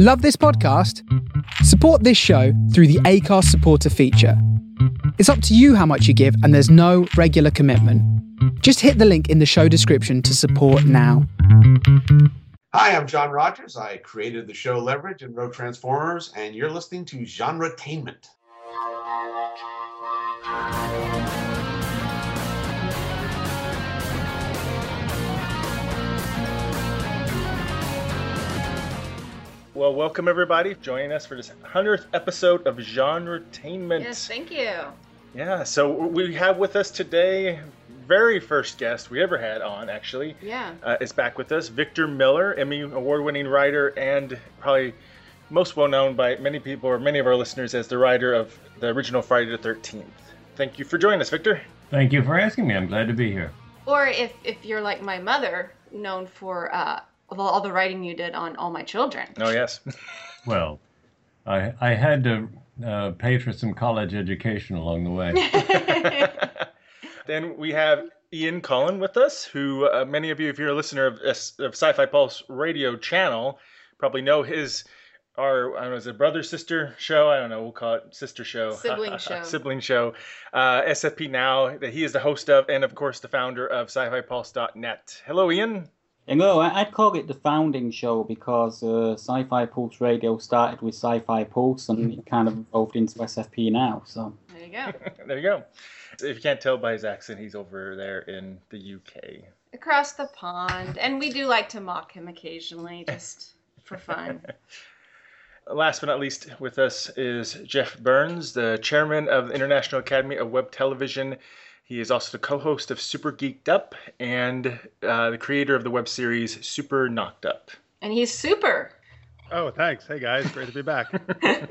Love this podcast? Support this show through the Acast supporter feature. It's up to you how much you give, and there's no regular commitment. Just hit the link in the show description to support now. Hi, I'm John Rogers. I created the show Leverage and wrote Transformers, and you're listening to Genretainment. Well, welcome everybody joining us for this 100th episode of Genretainment. Yes, thank you. Yeah, so we have with us today, very first guest we ever had on, actually. Yeah. Uh, is back with us, Victor Miller, Emmy award winning writer, and probably most well known by many people or many of our listeners as the writer of the original Friday the 13th. Thank you for joining us, Victor. Thank you for asking me. I'm glad to be here. Or if, if you're like my mother, known for uh, of all, all the writing you did on All My Children. Oh, yes. Well, I I had to uh, pay for some college education along the way. then we have Ian Cullen with us, who uh, many of you, if you're a listener of, of Sci-Fi Pulse radio channel, probably know his our I don't know, is it brother sister show? I don't know. We'll call it sister show, Sibling show. sibling show. Uh, SFP Now that he is the host of, and of course the founder of SciFiPulse.net. Hello, Ian. No, I- I'd call it the founding show because uh, Sci-Fi Pulse Radio started with Sci-Fi Pulse and it kind of evolved into SFP now. So There you go. there you go. If you can't tell by his accent, he's over there in the UK. Across the pond. And we do like to mock him occasionally, just for fun. Last but not least with us is Jeff Burns, the chairman of the International Academy of Web Television. He is also the co-host of Super Geeked Up and uh, the creator of the web series Super Knocked Up. And he's super. Oh, thanks. Hey guys, great to be back.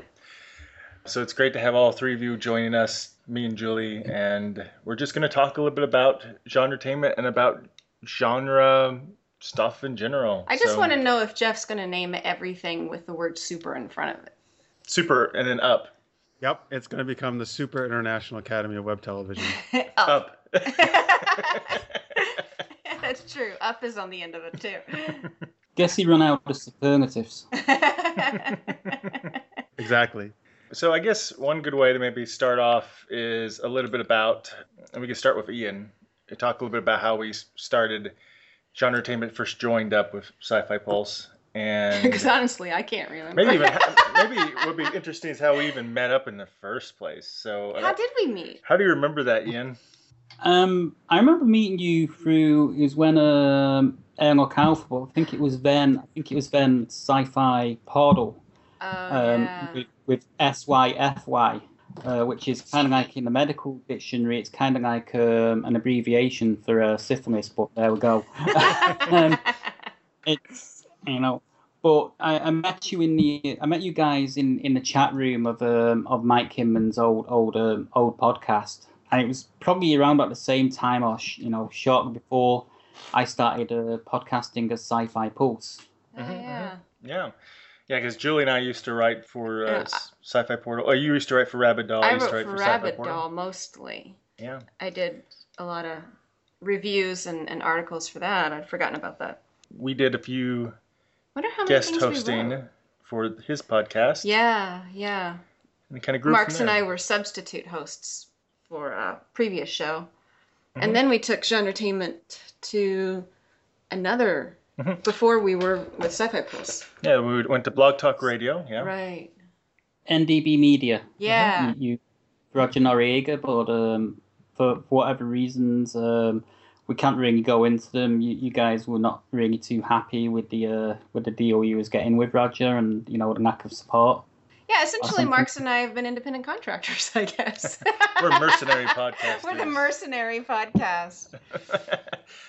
So it's great to have all three of you joining us, me and Julie, and we're just going to talk a little bit about genretainment and about genre stuff in general. I just So, want to know if Jeff's going to name everything with the word super in front of it. super and then up, yep, it's going to become the Super International Academy of Web Television. Up. up. That's true. Up is on the end of it, too. guess he run out of superlatives. exactly. So I guess one good way to maybe start off is a little bit about, and we can start with Ian. Talk a little bit about how we started genre entertainment first joined up with Sci-Fi Pulse, and Because honestly, I can't remember. maybe even maybe what would be interesting is how we even met up in the first place. So uh, How did we meet? how do you remember that, Ian? Um, I remember meeting you through is when um, Airlock Alpha, I think it was then. I think it was then Sci-Fi Portal Oh, um, yeah. with, with SYFY, uh, which is kind of like in the medical dictionary. It's kind of like um, an abbreviation for uh, syphilis, but there we go. um, it's you know but I, I met you in the I met you guys in, in the chat room of um, of Mike Hinman's old old um, old podcast and it was probably around about the same time or sh- you know shortly before I started uh, podcasting as Sci-Fi Pulse. Oh, yeah. Yeah, yeah, because Julie and I used to write for uh, Yeah, Sci-Fi Portal. Oh, you used to write for Rabbit Doll. I used to wrote write for Sci-Fi Rabbit Portal. Doll mostly. Yeah, I did a lot of reviews and, and articles for that. I'd forgotten about that. we did a few Wonder how many guest we hosting wrote. for his podcast. Yeah, yeah. and kind of grew Marx and. I were substitute hosts for a previous show. Mhm. And then we took Genretainment to another Mhm. before we were with Sci-Fi Pulse. Yeah, we went to Blog Talk Radio. Yeah, Right. NDB Media. Yeah. You, you Roger Noriega, but um, for, for whatever reasons, um, we can't really go into them. You, you guys were not really too happy with the uh, with the deal you was getting with Roger, and you know the lack of support. Yeah, essentially, Marx and I have been independent contractors, I guess. We're mercenary podcasters. We're the mercenary podcast.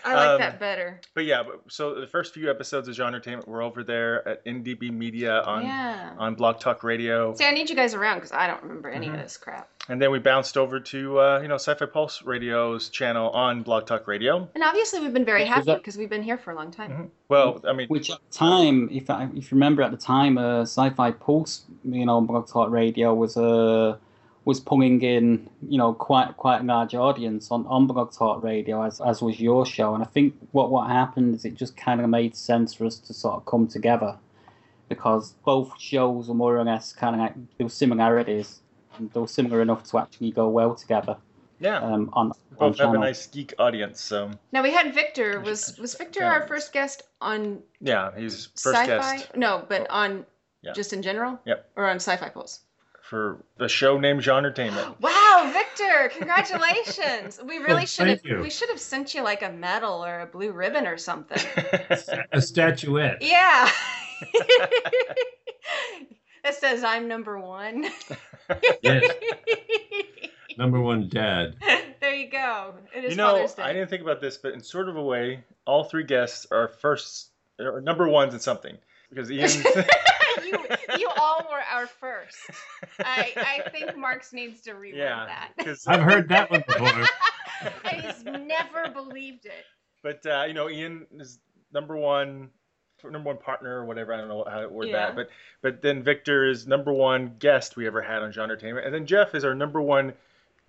I like Um, that better. But yeah, so the first few episodes of Genretainment were over there at NDB Media on yeah. on Blog Talk Radio, See, I need you guys around because I don't remember any Mhm. of this crap. And then we bounced over to uh, you know Sci-Fi Pulse Radio's channel on Blog Talk Radio. And obviously, we've been very happy because we've been here for a long time. Mhm. Well, I mean, Which at the time, if I, if you remember at the time, uh, Sci-Fi Pulse, you know, Blog Talk Radio was uh, was pulling in, you know, quite quite a large audience on, on Blog Talk Radio, as as was your show. And I think what what happened is it just kind of made sense for us to sort of come together because both shows were more or less kind of like there were similarities, and they were similar enough to actually go well together. Yeah. Um, on on Both have a nice geek audience, so Now we had Victor. Was was Victor our first guest on yeah, he's first sci-fi? guest No, but on Yeah. just in general. Yep. Or on Sci-Fi Pulse. for a show named Genre Entertainment. Wow, Victor! Congratulations. We really Well, should have. thank you. We should have sent you like a medal or a blue ribbon or something. A statuette. Yeah. it says I'm number one. Yes. Number one dad. there you go. It is you know, Father's Day. I didn't think about this, but in sort of a way, all three guests are first or number ones in something because Ian. you, you all were our first. I, I think Marx needs to reword yeah, that. because I've heard that one before. and he's never believed it. But uh, you know, Ian is number one, number one partner or whatever. I don't know how to word Yeah. that. But but then Victor is number one guest we ever had on Genre Entertainment, and then Jeff is our number one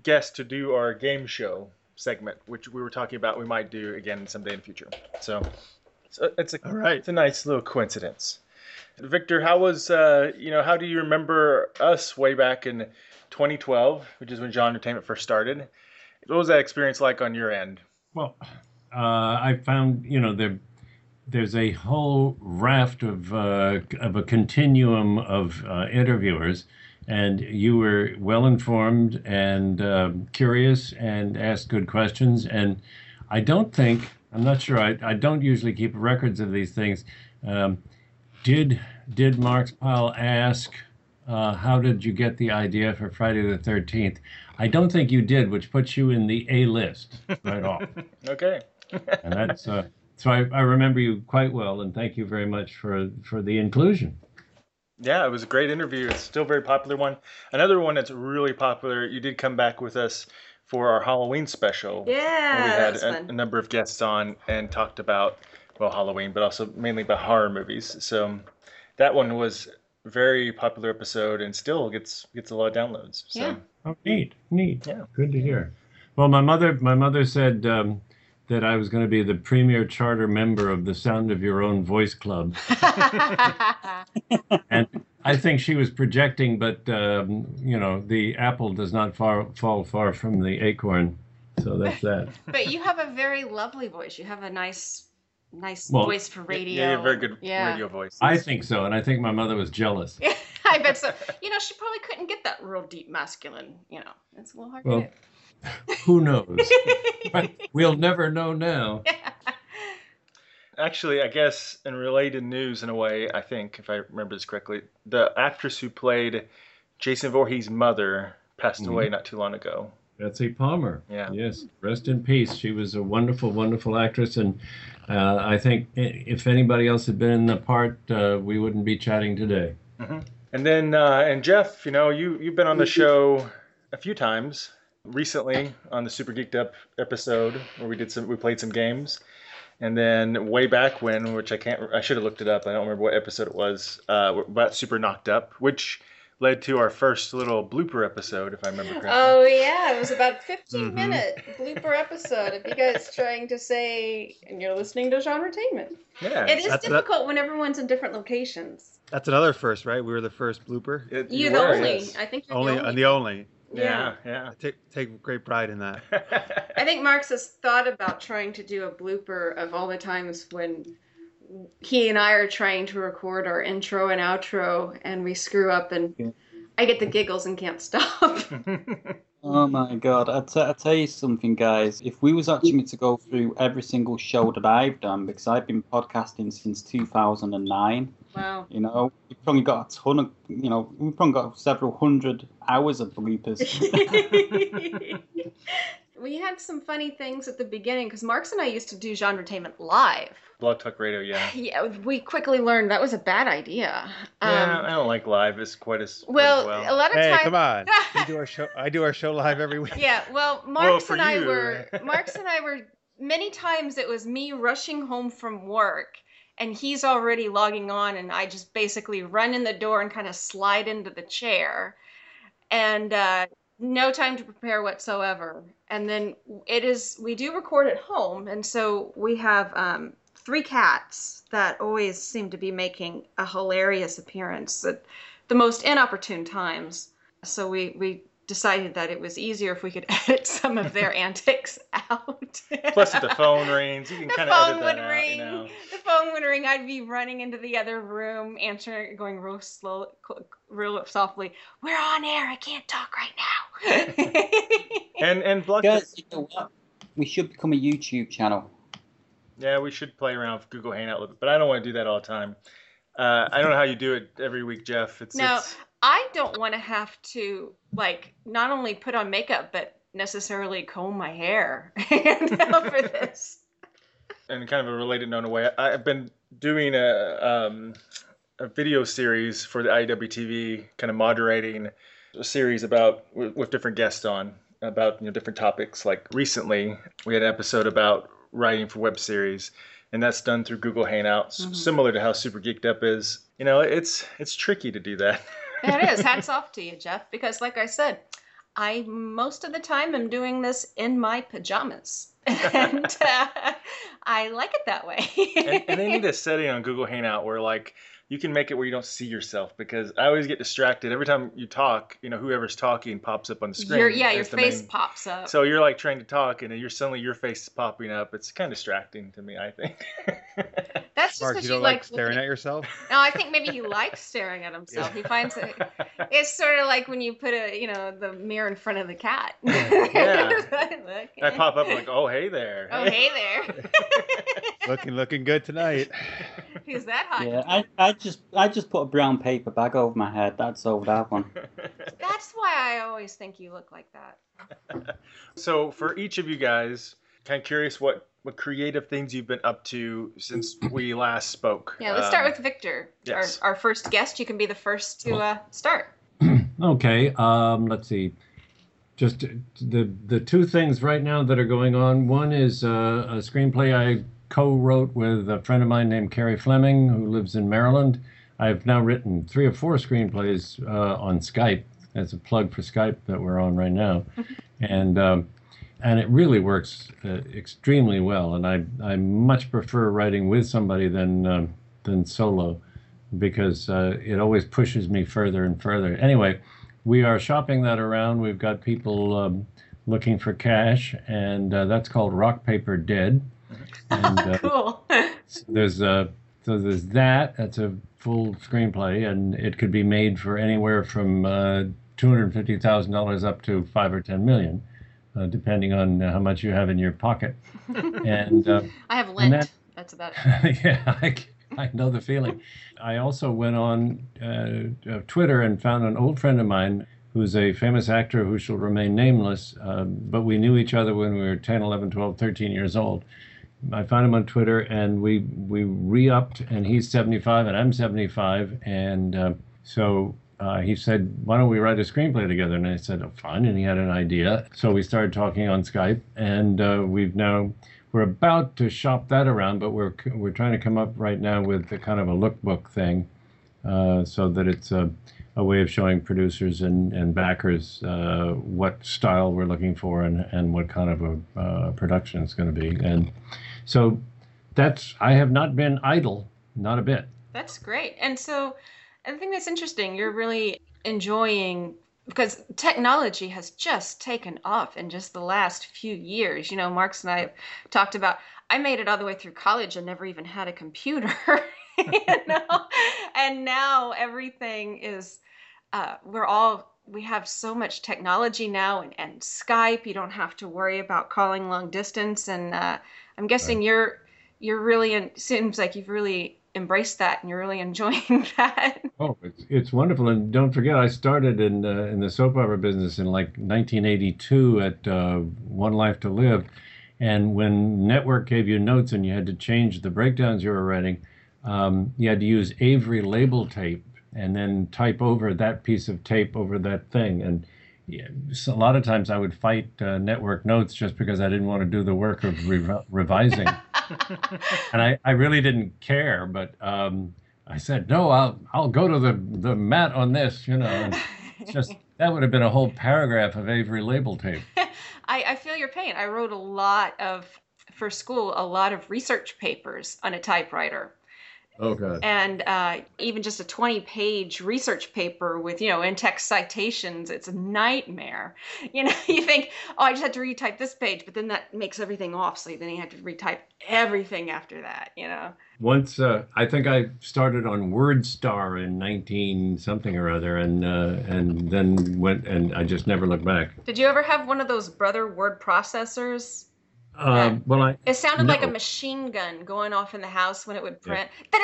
guest to do our game show segment, which we were talking about we might do again someday in the future. So, so it's a All right. it's a nice little coincidence. Victor, how was uh, you know how do you remember us way back in 2012, which is when Genre Entertainment first started? What was that experience like on your end? Well, uh, I found you know there there's a whole raft of uh, of a continuum of uh, interviewers, and you were well informed and um curious and asked good questions. And I don't think I'm not sure. I, I don't usually keep records of these things. Um, did did Marx Pyle ask? Uh, how did you get the idea for Friday the Thirteenth? I don't think you did, which puts you in the A list right off. Okay. And that's uh, so I, I remember you quite well, and thank you very much for for the inclusion. Yeah, it was a great interview. It's still a very popular one. Another one that's really popular. You did come back with us for our Halloween special. Yeah, we that had was a, fun. a number of guests on and talked about well Halloween, but also mainly about horror movies. So that one was a very popular episode and still gets gets a lot of downloads. So Yeah. Oh, neat, neat. Yeah. good to hear. Well, my mother my mother said um, that I was going to be the premier charter member of the Sound of Your Own Voice Club, and I think she was projecting, but um, you know the apple does not far, fall far from the acorn, so that's that. but you have a very lovely voice. You have a nice, nice Well, voice for radio. yeah, you very good Yeah. radio voice. I think so, and I think my mother was jealous. I bet so. You know, she probably couldn't get that real deep masculine. You know, it's a little hard Well, to Who knows? but we'll never know now. Actually, I guess in related news, in a way, I think, if I remember this correctly, the actress who played Jason Voorhees' mother passed Mm-hmm. away not too long ago. Betsy Palmer. Yeah. Yes. Rest in peace. She was a wonderful, wonderful actress, and uh, I think if anybody else had been in the part, uh, we wouldn't be chatting today. And then, uh, and Jeff, you know, you you've been on the show a few times recently on the Super Geeked Up episode where we did some, we played some games, and then way back when, which I can't, I should have looked it up. I don't remember what episode it was. Uh, about Super Knocked Up, which led to our first little blooper episode, if I remember correctly. Oh yeah, it was about a 15 Mhm. minute blooper episode. If you guys trying to say, and you're listening to Genretainment. yeah, It is That's- that- difficult when everyone's in different locations. That's another first, right? We were the first blooper. It- You're the were, only. yes. I think you're Only, the only. and the only. Yeah, yeah. I take take great pride in that. I think Marx has thought about trying to do a blooper of all the times when he and I are trying to record our intro and outro and we screw up and I get the giggles and can't stop. Oh my god, I t- I tell you something, guys. If we was actually to go through every single show that I've done, because I've been podcasting since 2009, wow. you know, we've probably got a ton of, you know, we've probably got several hundred hours of bloopers. we had some funny things at the beginning because Marx and I used to do Genre Genretainment live. Blog Talk Radio, yeah. Yeah, we quickly learned that was a bad idea. yeah, Um, I don't like live. It's quite as quite well, a lot of Hey, times. come on! We do our show. I do our show live every week. Yeah, well, Marx for and I you. were Marx and I were many times it was me rushing home from work and he's already logging on and I just basically run in the door and kind of slide into the chair and uh, no time to prepare whatsoever. And then it is we do record at home and so we have um, three cats that always seem to be making a hilarious appearance at the most inopportune times. So we we decided that it was easier if we could edit some of their antics out. Plus, if the phone rings, you can the kind of phone edit would that out. ring. You know. The phone would ring. I'd be running into the other room, answering, going real slow, real softly. We're on air. I can't talk right now. And and block. Guys, you know what? We should become a YouTube channel. Yeah, we should play around with Google Hangout, a little bit, but I don't want to do that all the time. Uh, I don't know how you do it every week, Jeff. It's, No. it's I don't want to have to like not only put on makeup but necessarily comb my hair for this. And kind of a related note in a way. I've been doing a um, a video series for the IWTV, kind of moderating a series about with, with different guests on about you know different topics. Like recently, we had an episode about writing for web series, and that's done through Google Hangouts, Mhm. similar to how Super Geeked Up is. You know, it's it's tricky to do that. It is. Hats off to you, Jeff, because like I said, I most of the time am doing this in my pajamas. and uh, I like it that way. and, and they need a setting on Google Hangout where like you can make it where you don't see yourself because I always get distracted every time you talk. You know, whoever's talking pops up on the screen. Your, yeah, your face main- pops up. So you're like trying to talk, and then you're suddenly your face is popping up. It's kind of distracting to me. I think. That's just because you don't like like staring at yourself? No, I think maybe he likes staring at himself. He finds it. It's sort of like when you put a, you know, the mirror in front of the cat. Yeah. I pop up like, oh hey there. Oh, hey there. looking looking good tonight. Who's that hot? Yeah, I, I just I just put a brown paper bag over my head. That's all that one. That's why I always think you look like that. So for each of you guys, kind of curious what what creative things you've been up to since we last spoke. Yeah, let's start Um, with Victor, yes. our, our first guest. You can be the first to uh, start. Okay, um, let's see. Just the the two things right now that are going on. One is uh, a screenplay I co-wrote with a friend of mine named Carrie Fleming, who lives in Maryland. I've now written three or four screenplays uh, on Skype as a plug for Skype that we're on right now, and um, and it really works uh, extremely well. And I I much prefer writing with somebody than um, than solo because uh, it always pushes me further and further. Anyway, we are shopping that around. We've got people um, looking for cash, and uh, that's called Rock Paper Dead. And uh, cool. so there's uh, so there's that. That's a full screenplay, and it could be made for anywhere from uh, two hundred fifty thousand dollars up to five or ten million, uh, depending on uh, how much you have in your pocket. and uh, I have lint. that- That's about it. yeah, I, I know the feeling. I also went on uh, uh, Twitter and found an old friend of mine who's a famous actor who shall remain nameless, uh, but we knew each other when we were 10, 11, 12, 13 years old. I found him on Twitter and we, we re upped, and he's 75 and I'm 75. And uh, so uh, he said, Why don't we write a screenplay together? And I said, oh, Fine. And he had an idea. So we started talking on Skype, and uh, we've now we're about to shop that around, but we're we're trying to come up right now with a kind of a lookbook thing, uh, so that it's a, a way of showing producers and and backers uh, what style we're looking for and and what kind of a uh, production it's going to be. And so that's I have not been idle, not a bit. That's great. And so I think that's interesting. You're really enjoying because technology has just taken off in just the last few years. You know, Marx and I have talked about I made it all the way through college and never even had a computer. you know? And now everything is uh, we're all we have so much technology now and, and Skype. You don't have to worry about calling long distance. And uh, I'm guessing you're you're really in, seems like you've really embraced that and you're really enjoying that. Oh, it's, it's wonderful, and don't forget, I started in uh, in the soap opera business in like 1982 at uh, One Life to Live, and when network gave you notes and you had to change the breakdowns you were writing, um, you had to use Avery label tape and then type over that piece of tape over that thing, and a lot of times I would fight uh, network notes just because I didn't want to do the work of rev- revising, and I, I really didn't care, but. Um, I said, no, I'll I'll go to the the mat on this, you know. And it's just that would have been a whole paragraph of Avery label tape. I, I feel your pain. I wrote a lot of for school a lot of research papers on a typewriter. Oh god. And uh, even just a 20 page research paper with, you know, in text citations, it's a nightmare. You know, you think, oh, I just had to retype this page, but then that makes everything off. So then you have to retype everything after that, you know. Once uh, I think I started on WordStar in 19 something or other, and uh, and then went and I just never looked back. Did you ever have one of those brother word processors? Uh, well, I It sounded like a machine gun going off in the house when it would Yeah. print. I,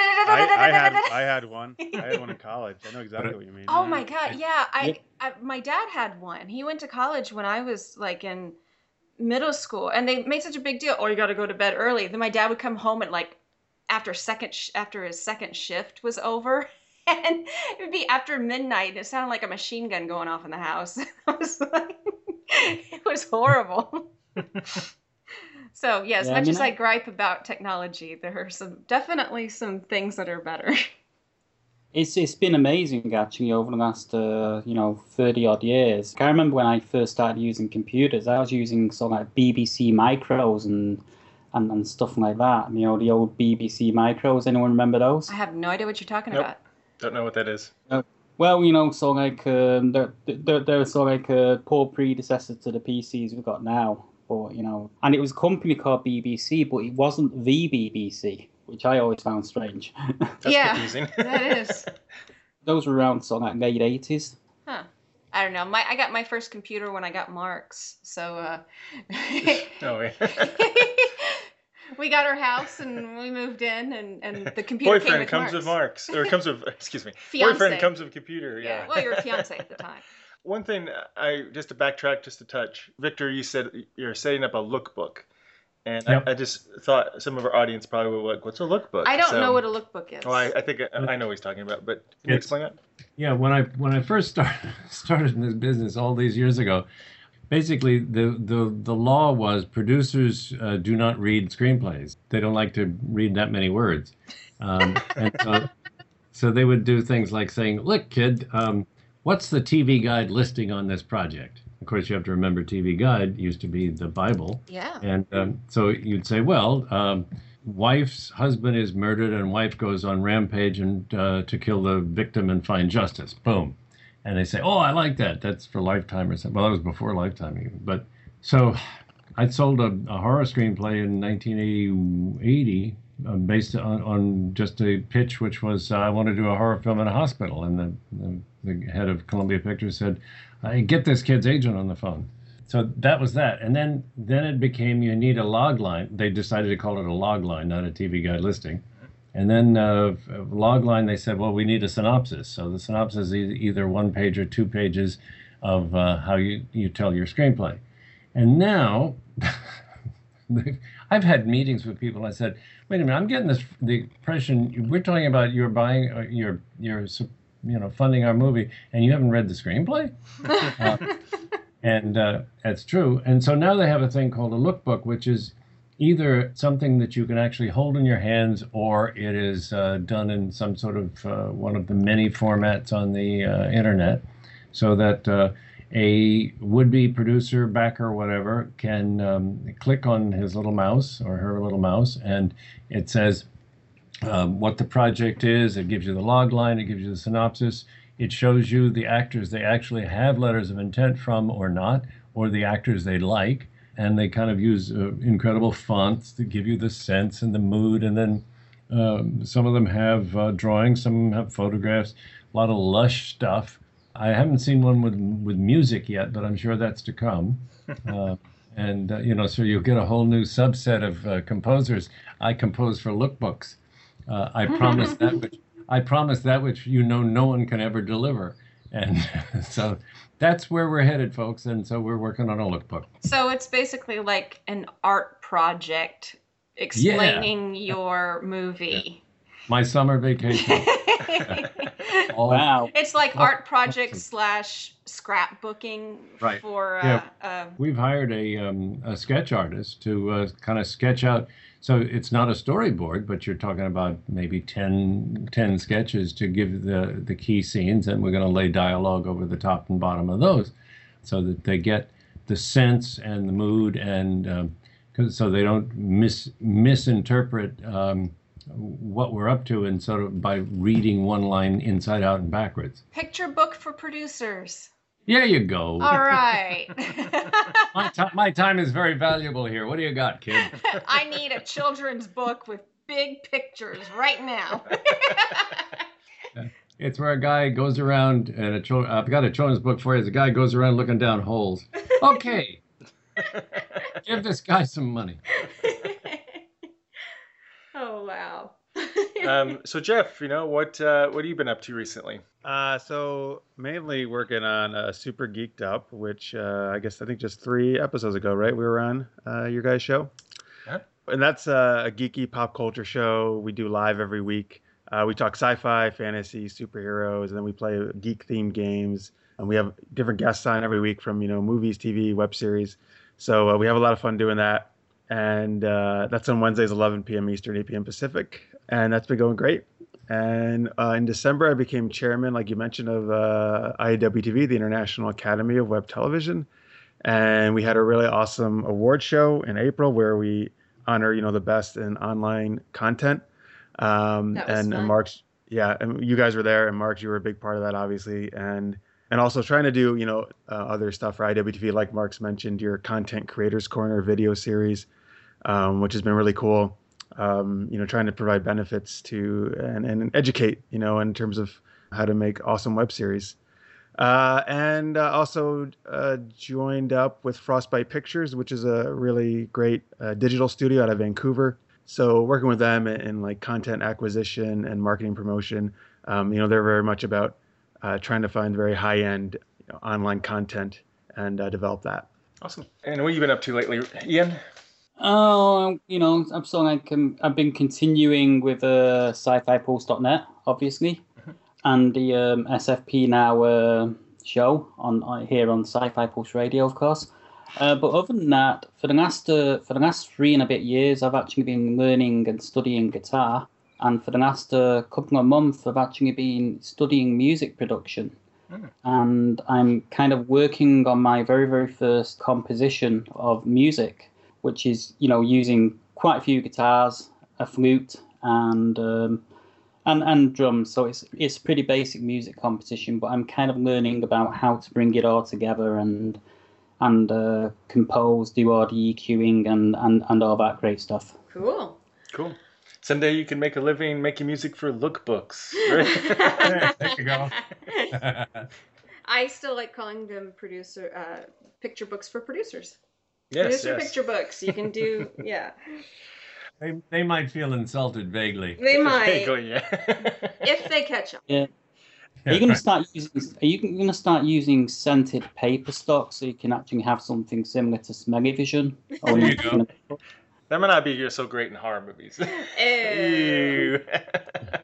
I had I had one. I had one in college. I know exactly what you mean. Oh my god, yeah. I, I my dad had one. He went to college when I was like in middle school, and they made such a big deal. Oh, you got to go to bed early. Then my dad would come home at like after second sh- after his second shift was over, and it would be after midnight. And it sounded like a machine gun going off in the house. I was like, it was horrible. So yeah, as Yeah, I much mean, as I I- gripe about technology, there are some definitely some things that are better. It's it's been amazing actually over the last uh, you know thirty odd years. I remember when I first started using computers, I was using sort of like BBC micros and and, and stuff like that. You know the old BBC micros. Anyone remember those? I have no idea what you're talking Nope. about. Don't know what that is. Well, you know, sort of like um, they're, they're, they're sort of like a poor predecessor to the PCs we've got now. But you know, and it was a company called BBC, but it wasn't the BBC, which I always found strange. That's Yeah. confusing. That is. Those were around sort of like late eighties. Huh. I don't know. My I got my first computer when I got Marx. So uh oh, yeah. we got our house and we moved in and, and the computer came Boyfriend with comes Marx. with Marx, or comes with excuse me. Fiance. Boyfriend comes with computer. Yeah. Yeah. Well, you're a fiance at the time. One thing I just to backtrack just a touch, Victor, you said you're setting up a lookbook, and Yep. I, I just thought some of our audience probably were like, "What's a lookbook?" I don't So- know what a lookbook is. Well, I, I think I, I know what he's talking about, but can you explain that? Yeah, when I when I first started started in this business all these years ago, basically the the the law was producers uh, do not read screenplays. They don't like to read that many words, um, and so so they would do things like saying, "Look, kid, um, what's the TV guide listing on this project?" Of course, you have to remember TV guide used to be the Bible. yeah. And um, so you'd say, well, um, wife's husband is murdered, and wife goes on rampage and uh, to kill the victim and find justice. Boom. And they say, oh, I like that. That's for Lifetime or something. Well, that was before Lifetime even. But so I sold a, a horror screenplay in 1980 uh, based on, on just a pitch, which was uh, I want to do a horror film in a hospital. And the, the, the head of Columbia Pictures said, I get this kid's agent on the phone. So that was that, and then then it became you need a log line. They decided to call it a log line, not a TV guide listing. And then uh, log line, they said, well, we need a synopsis. So the synopsis is either one page or two pages of uh, how you, you tell your screenplay. And now, I've had meetings with people. I said, wait a minute, I'm getting this the impression we're talking about you're buying, uh, you're you're you know funding our movie, and you haven't read the screenplay. Uh, and uh, that's true. And so now they have a thing called a lookbook, which is either something that you can actually hold in your hands, or it is uh, done in some sort of uh, one of the many formats on the uh, internet, so that uh, a would-be producer, backer, whatever, can um, click on his little mouse or her little mouse, and it says um, what the project is. It gives you the log line. It gives you the synopsis. It shows you the actors they actually have letters of intent from or not, or the actors they like. And they kind of use uh, incredible fonts to give you the sense and the mood. And then um, some of them have uh, drawings, some have photographs, a lot of lush stuff. I haven't seen one with with music yet, but I'm sure that's to come. Uh, and uh, you know, so you'll get a whole new subset of uh, composers. I compose for lookbooks. Uh, I promise that which I promise that which you know no one can ever deliver. And so that's where we're headed, folks. And so we're working on a lookbook. So it's basically like an art project explaining your movie. My summer vacation. All- Wow. It's like Oh, art project awesome. slash scrapbooking Right. for uh, Yeah. uh, We've hired a, um, a sketch artist to uh, kind of sketch out. So it's not a storyboard, but you're talking about maybe 10, 10 sketches to give the, the key scenes, and we're going to lay dialogue over the top and bottom of those so that they get the sense and the mood and um, so they don't mis misinterpret um, what we're up to and sort of by reading one line inside out and backwards. Picture book for producers. There you go. All right. my, ti- my time is very valuable here. What do you got, kid? I need a children's book with big pictures right now. It's where a guy goes around and a chil- I've got a children's book for you. It's a guy goes around looking down holes. Okay, give this guy some money. oh wow. Um, so Jeff, you know what uh, what have you been up to recently? Uh, so mainly working on uh, Super Geeked Up, which uh, I guess I think just three episodes ago, right? We were on uh, your guys' show. Yeah. And that's uh, a geeky pop culture show. We do live every week. Uh, we talk sci-fi, fantasy, superheroes, and then we play geek-themed games. And we have different guests on every week from you know movies, TV, web series. So uh, we have a lot of fun doing that. And uh, that's on Wednesdays, 11 p.m. Eastern, 8 p.m. Pacific. And that's been going great. And uh, in December, I became chairman, like you mentioned, of uh, IAWTV, the International Academy of Web Television. And we had a really awesome award show in April where we honor, you know, the best in online content. Um, and, and Marx, yeah, and you guys were there, and Mark, you were a big part of that, obviously. And and also trying to do, you know, uh, other stuff for IWTV, like Marx mentioned, your Content Creators Corner video series, um, which has been really cool um, you know, trying to provide benefits to and, and educate, you know, in terms of how to make awesome web series. Uh, and uh, also uh, joined up with Frostbite Pictures, which is a really great uh, digital studio out of Vancouver. So working with them in, in like content acquisition and marketing promotion, um, you know, they're very much about uh, trying to find very high-end you know, online content and uh, develop that. Awesome. And what have you been up to lately, Ian? Oh, you know, I'm so like um, I've been continuing with uh, sci-fi-pulse.net, obviously, and the um, SFP now uh, show on, on here on Sci-Fi Pulse Radio, of course. Uh, but other than that, for the last uh, for the last three and a bit years, I've actually been learning and studying guitar, and for the last uh, couple of months, I've actually been studying music production. And I'm kind of working on my very, very first composition of music, which is, you know, using quite a few guitars, a flute, and um, and and drums. So it's it's pretty basic music composition, but I'm kind of learning about how to bring it all together and and uh, compose, do all the EQing and, and and all that great stuff. Cool. Cool. Someday you can make a living making music for lookbooks. Right? there you go. I still like calling them producer uh, picture books for producers. Yes, Producer yes. picture books. You can do yeah. they, they might feel insulted vaguely. They might Vaguely, yeah. if they catch up. Are you going to start using? Are you going to start using scented paper stock so you can actually have something similar to Smelly Vision? Or There you you go. that might not be so great in horror movies. Ew. Ew.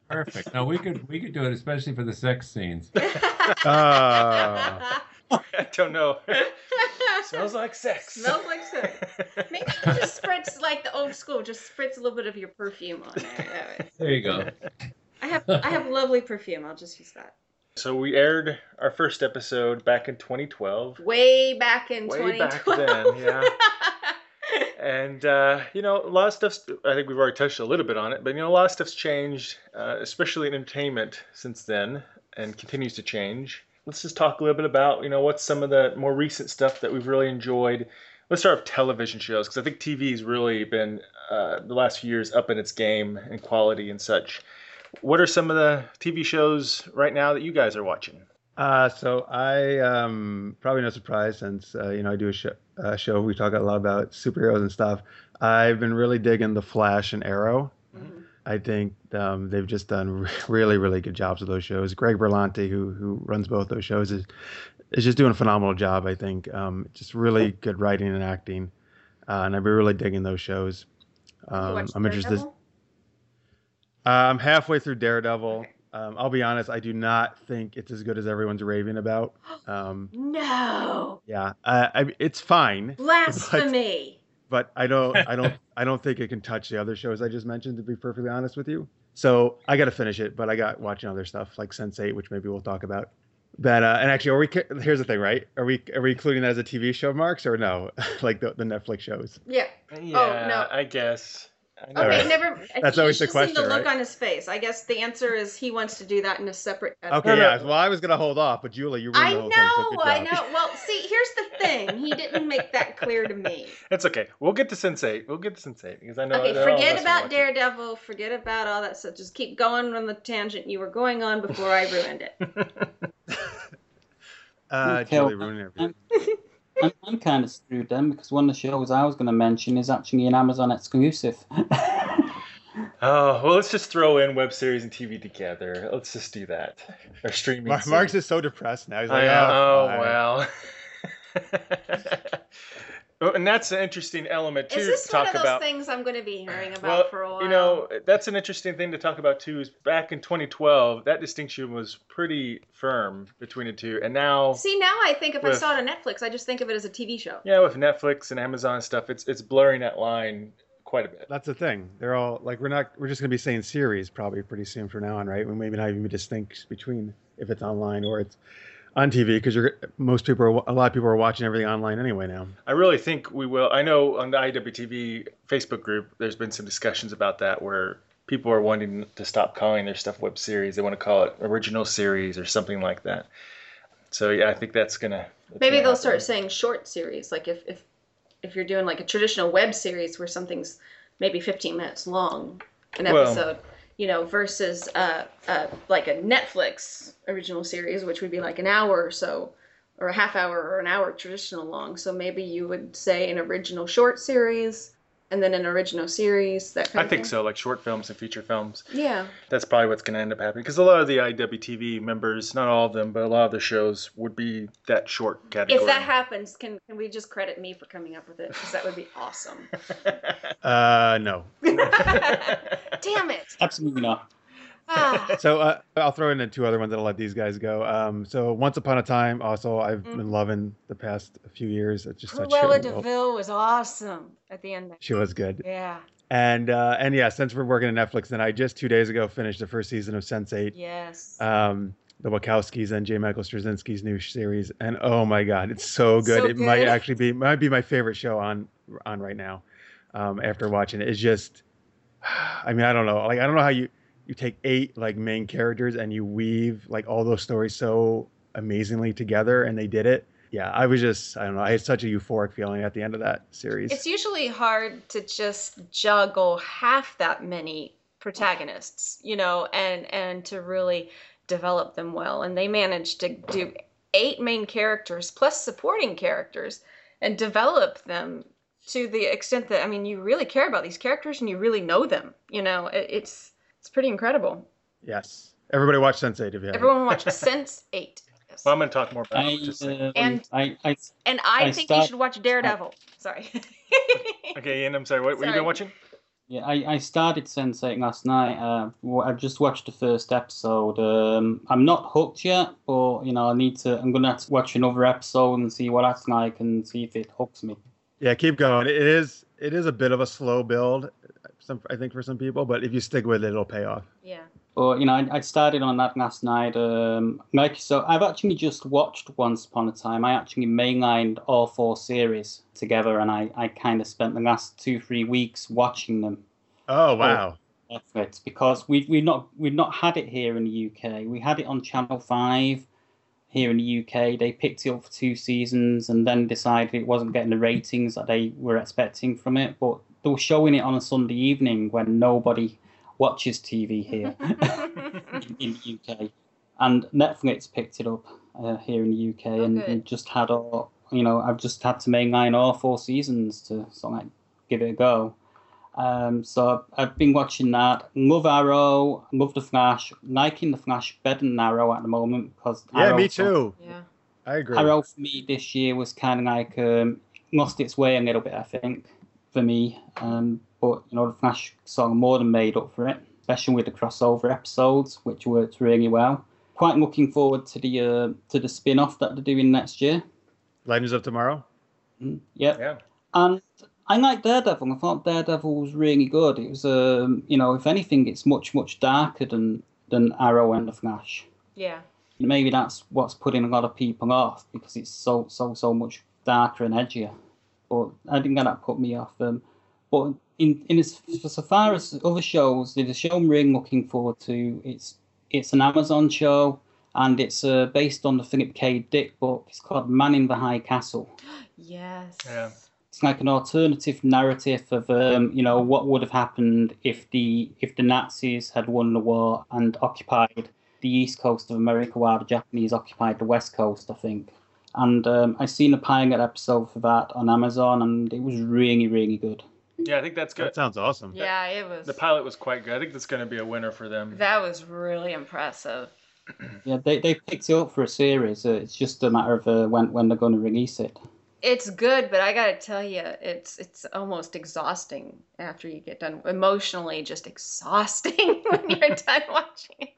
Perfect. No, we could we could do it, especially for the sex scenes. Ah. I don't know. Smells like sex. Smells like sex. Maybe you just spritz like the old school. Just spritz a little bit of your perfume on there. There you go. I have I have lovely perfume. I'll just use that. So we aired our first episode back in 2012. Way back in Way back 2012. then, yeah. And uh, you know, a lot of stuff's. I think we've already touched a little bit on it, but you know, a lot of stuff's changed, uh, especially in entertainment since then, and continues to change. Let's just talk a little bit about you know what's some of the more recent stuff that we've really enjoyed. Let's start with television shows because I think TV's really been uh, the last few years up in its game and quality and such. What are some of the TV shows right now that you guys are watching? Uh, so I um, probably no surprise since uh, you know I do a show, uh, show we talk a lot about superheroes and stuff. I've been really digging the Flash and Arrow. I think um, they've just done really really good jobs with those shows. Greg Berlanti, who who runs both those shows, is is just doing a phenomenal job. I think um, just really good writing and acting, uh, and I've been really digging those shows. Um, I'm interested. I'm halfway through Daredevil. Um, I'll be honest, I do not think it's as good as everyone's raving about. Um, No. yeah, uh, I, it's fine, Blasphemy. but I don't, I don't, I don't think it can touch the other shows I just mentioned. To be perfectly honest with you, so I got to finish it. But I got watching other stuff like Sense8, which maybe we'll talk about. That uh, and actually, are we? Here's the thing, right? Are we are we including that as a TV show, Marx, or no? like the, the Netflix shows? Yeah. Yeah, Oh, no. I guess. I know. Okay, Alright. never. That's you always the should see the look right? on his face. I guess the answer is he wants to do that in a separate. Okay, No, no. yeah. Well, I was gonna hold off, but Julie, you ruined I the whole thing. So know, good I know. Well, see, here's the thing. He didn't make that clear to me. It's okay. We'll get to Sense8. We'll get to Sense8 because I know. Okay, that all of forget us will about watch it. Daredevil. Forget about all that stuff. Just keep going on the tangent you were going on before I ruined it. Uh, Okay, Julie well, ruined everything. I'm, I'm kind of screwed then because one of the shows I was going to mention is actually an Amazon exclusive. Oh well, let's just throw in web series and TV together. Let's just do that. Or streaming. Mar- Marx is so depressed now. He's like, I, oh, oh well. Oh, and that's an interesting element too Is this to one talk of those about. things I'm going to be hearing about well, for a while? you know, that's an interesting thing to talk about too. Is back in 2012, that distinction was pretty firm between the two, and now, See, now I think if I saw it on Netflix, I just think of it as a TV show. yeah, with Netflix and Amazon stuff, it's it's blurring that line quite a bit. That's the thing. They're all like, we're not. We're just gonna be saying series probably pretty soon from now on, right? We maybe not even be distinct between if it's online or it's on TV because you're most people are a lot of people are watching everything online anyway now. I really think we will. I know on the IWTV Facebook group, there's been some discussions about that where people are wanting to stop calling their stuff web series. They want to call it original series or something like that. So yeah, I think that's gonna. that's Maybe gonna they'll happen. start saying short series, like if if if you're doing like a traditional web series where something's maybe 15 minutes long, an Well- episode, you know, versus uh, uh, like a Netflix original series, which would be like an hour or so, or a half hour or an hour traditional long. So maybe you would say an original short series, and then an original series. That kind I of think thing. so, like short films and feature films. Yeah. That's probably what's going to end up happening because a lot of the IWTV members, not all of them, but a lot of the shows would be that short category. If that happens, can can we just credit me for coming up with it? Because that would be awesome. Uh, no. Damn it! Absolutely not. Ah. So uh, I'll throw in the two other ones that I'll let these guys go. Um, so Once Upon a Time, also I've Mm. been loving the past few years. It's just such Cruella shit. De Vil was awesome at the end. There. She was good. Yeah. And uh, and yeah, since we're working at Netflix, then I just two days ago finished the first season of Sense8. Yes. um, the Wachowskis and J. Michael Straczynski's new series, and oh my god, it's so good. So it might actually be might be my favorite show on on right now. Um, after watching it, it's just, I mean, I don't know, like I don't know how you you take eight like main characters and you weave like all those stories so amazingly together, and they did it. Yeah, I was just I don't know, I had such a euphoric feeling at the end of that series. it's usually hard to just juggle half that many protagonists, you know, and and to really develop them well. And they managed to do eight main characters plus supporting characters and develop them to the extent that I mean, you really care about these characters and you really know them. You know, it, it's it's pretty incredible. yes, everybody watch Sense8 if you haven't. Everyone watch Sense Eight. Yes. well, I'm going to talk more about I, it. Just a um, And- I, I, and I, I think you should watch Daredevil. Sorry. Okay, Ian, I'm sorry. What, what you been watching? Yeah, I, I started Sense8 last night. Uh, I've just watched the first episode. Um, I'm not hooked yet, but you know, I need to. I'm gonna have to watch another episode and see what that's like and see if it hooks me. Yeah, keep going. It is it is a bit of a slow build, some I think for some people, but if you stick with it, it'll pay off. yeah. But you know, I, I started on that last night. Um, like so, I've actually just watched Once Upon a Time. I actually mainlined all four series together, and I, I kind of spent the last two three weeks watching them. Oh wow! Netflix because we've we've not we've not had it here in the UK. We had it on Channel Five here in the UK. They picked it up for two seasons and then decided it wasn't getting the ratings that they were expecting from it. But they were showing it on a Sunday evening when nobody watches TV here in, in the UK. And Netflix picked it up uh, here in the UK Oh, and, and just had all you know. I've just had to mainline all four seasons to sort of like give it a go. Um, so I've been watching that. Love Arrow, love The Flash. Liking The Flash better than Arrow at the moment because Yeah, Arrow me for- too. Yeah. I agree. Arrow for me this year was kind of like um, lost its way a little bit, I think, for me. Um, but you know, The Flash song more than made up for it, especially with the crossover episodes, which worked really well. Quite looking forward to the uh, to the spin off that they're doing next year. Legends of Tomorrow. Mm, Yep. Yeah. And I like Daredevil. I thought Daredevil was really good. It was, um, you know, if anything, it's much much darker than than Arrow and the Flash. Yeah. maybe that's what's putting a lot of people off because it's so so so much darker and edgier. But I think that put me off. Um, but in in as so far as other shows, there's a show I'm really looking forward to. It's it's an Amazon show and it's uh, based on the Philip K. Dick book. It's called Man in the High Castle. Yes. Yeah. It's like an alternative narrative of um, you know what would have happened if the if the Nazis had won the war and occupied the east coast of America while the Japanese occupied the west coast, I think. And um, I seen a pilot episode for that on Amazon, and it was really really good. Yeah, I think that's good. That sounds awesome. Yeah, it was. The pilot was quite good. I think that's going to be a winner for them. That was really impressive. Yeah, they they picked it up for a series. Uh, it's just a matter of uh, when when they're going to release it. It's good, but I gotta tell you, it's it's almost exhausting after you get done. Emotionally, just exhausting when you're done watching it.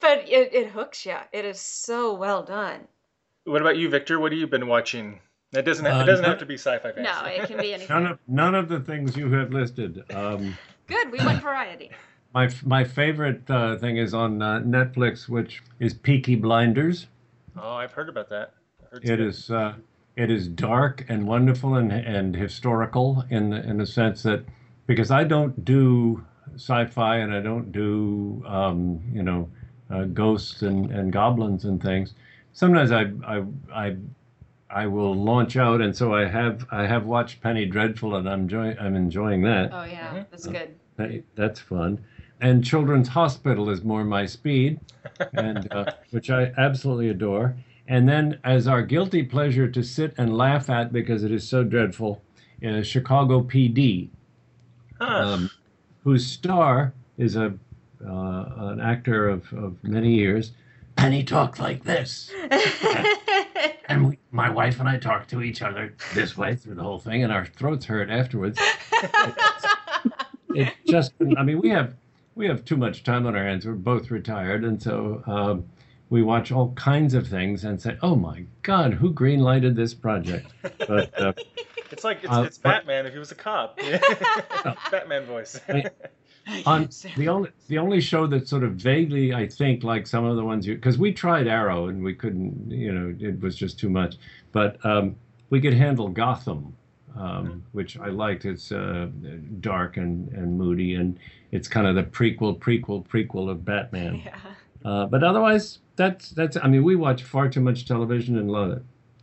But it, it hooks you. It is so well done. What about you, Victor? What have you been watching? It doesn't. Have, Uh, it doesn't no- have to be sci-fi fantasy. No, it can be None of none of the things you have listed. Um, Good, we want variety. my my favorite uh, thing is on uh, Netflix, which is Peaky Blinders. Oh, I've heard about that. Heard it's It good. is uh, it is dark and wonderful and and historical in the, in the sense that because I don't do sci-fi and I don't do um, you know uh, ghosts and, and goblins and things. Sometimes I I I I will launch out, and so I have I have watched Penny Dreadful, and I'm enjoying I'm enjoying that. Oh yeah, Mhm. that's good. That- That's fun. And Children's Hospital is more my speed, and uh, which I absolutely adore. And then, as our guilty pleasure to sit and laugh at because it is so dreadful, is Chicago PD, Huh. um, whose star is a uh, an actor of, of many years. And he talked like this. And we, my wife and I talked to each other this way through the whole thing, and our throats hurt afterwards. it just i mean we have we have too much time on our hands we're both retired and so um, we watch all kinds of things and say oh my god who green lighted this project but uh, it's like it's, uh, it's but- Batman if he was a cop. Batman voice. I- on the only the only show that sort of vaguely i think like some of the ones you because we tried arrow and we couldn't you know it was just too much but um, we could handle gotham um, which i liked it's uh, dark and, and moody and it's kind of the prequel prequel prequel of batman yeah. Uh, but otherwise, that's that's. I mean, we watch far too much television and love it.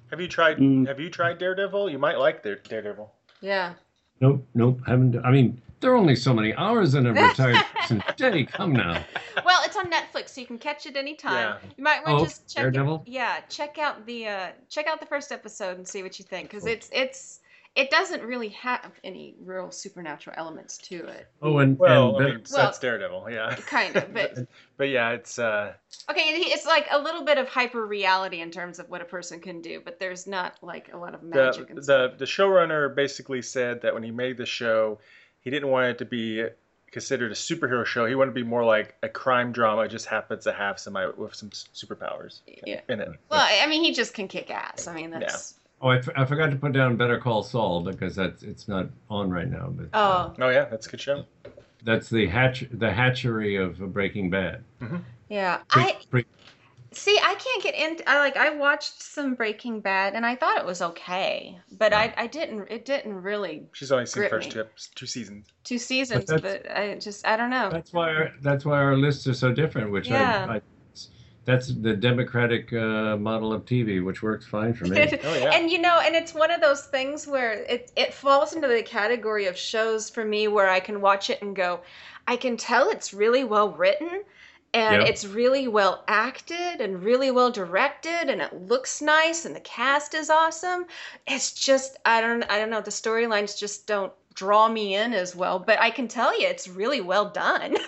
have you tried? Mm. Have you tried Daredevil? You might like Daredevil. Yeah. Nope, nope, haven't. I mean, there are only so many hours in a retired person's day. Come now. Well, it's on Netflix, so you can catch it anytime. Yeah. You might want Oh, to just check it. Daredevil? Yeah, check out the uh, check out the first episode and see what you think, because it's it's it doesn't really have any real supernatural elements to it. Oh, and Well, and I mean, Well- that's Daredevil. Yeah. Kind of, but But yeah, it's uh, okay, it's like a little bit of hyper reality in terms of what a person can do, but there's not like a lot of the magic and the stuff. the showrunner basically said that when he made the show, he didn't want it to be considered a superhero show. He wanted to be more like a crime drama. It just happens to have somebody with some superpowers Yeah. in it. Well, I mean, he just can kick ass. I mean, that's oh, I, f- I forgot to put down Better Call Saul because that's it's not on right now. But uh, oh Oh yeah, that's a good show. that's the hatch the hatchery of Breaking Bad. yeah. Pre- I pre- See, I can't get into. I like. I watched some Breaking Bad, and I thought it was okay, but I, I didn't. It didn't really She's only seen the Grip first two, two seasons. two seasons, that's- but I just I don't know. That's why our, that's why our lists are so different. Which Yeah. I, I that's the democratic uh, model of TV, which works fine for me. Oh, yeah. And you know, and it's one of those things where it it falls into the category of shows for me where I can watch it and go, I can tell it's really well written. And Yeah. it's really well acted and really well directed and it looks nice and the cast is awesome. It's just I don't I don't know, the storylines just don't draw me in as well, but I can tell you it's really well done.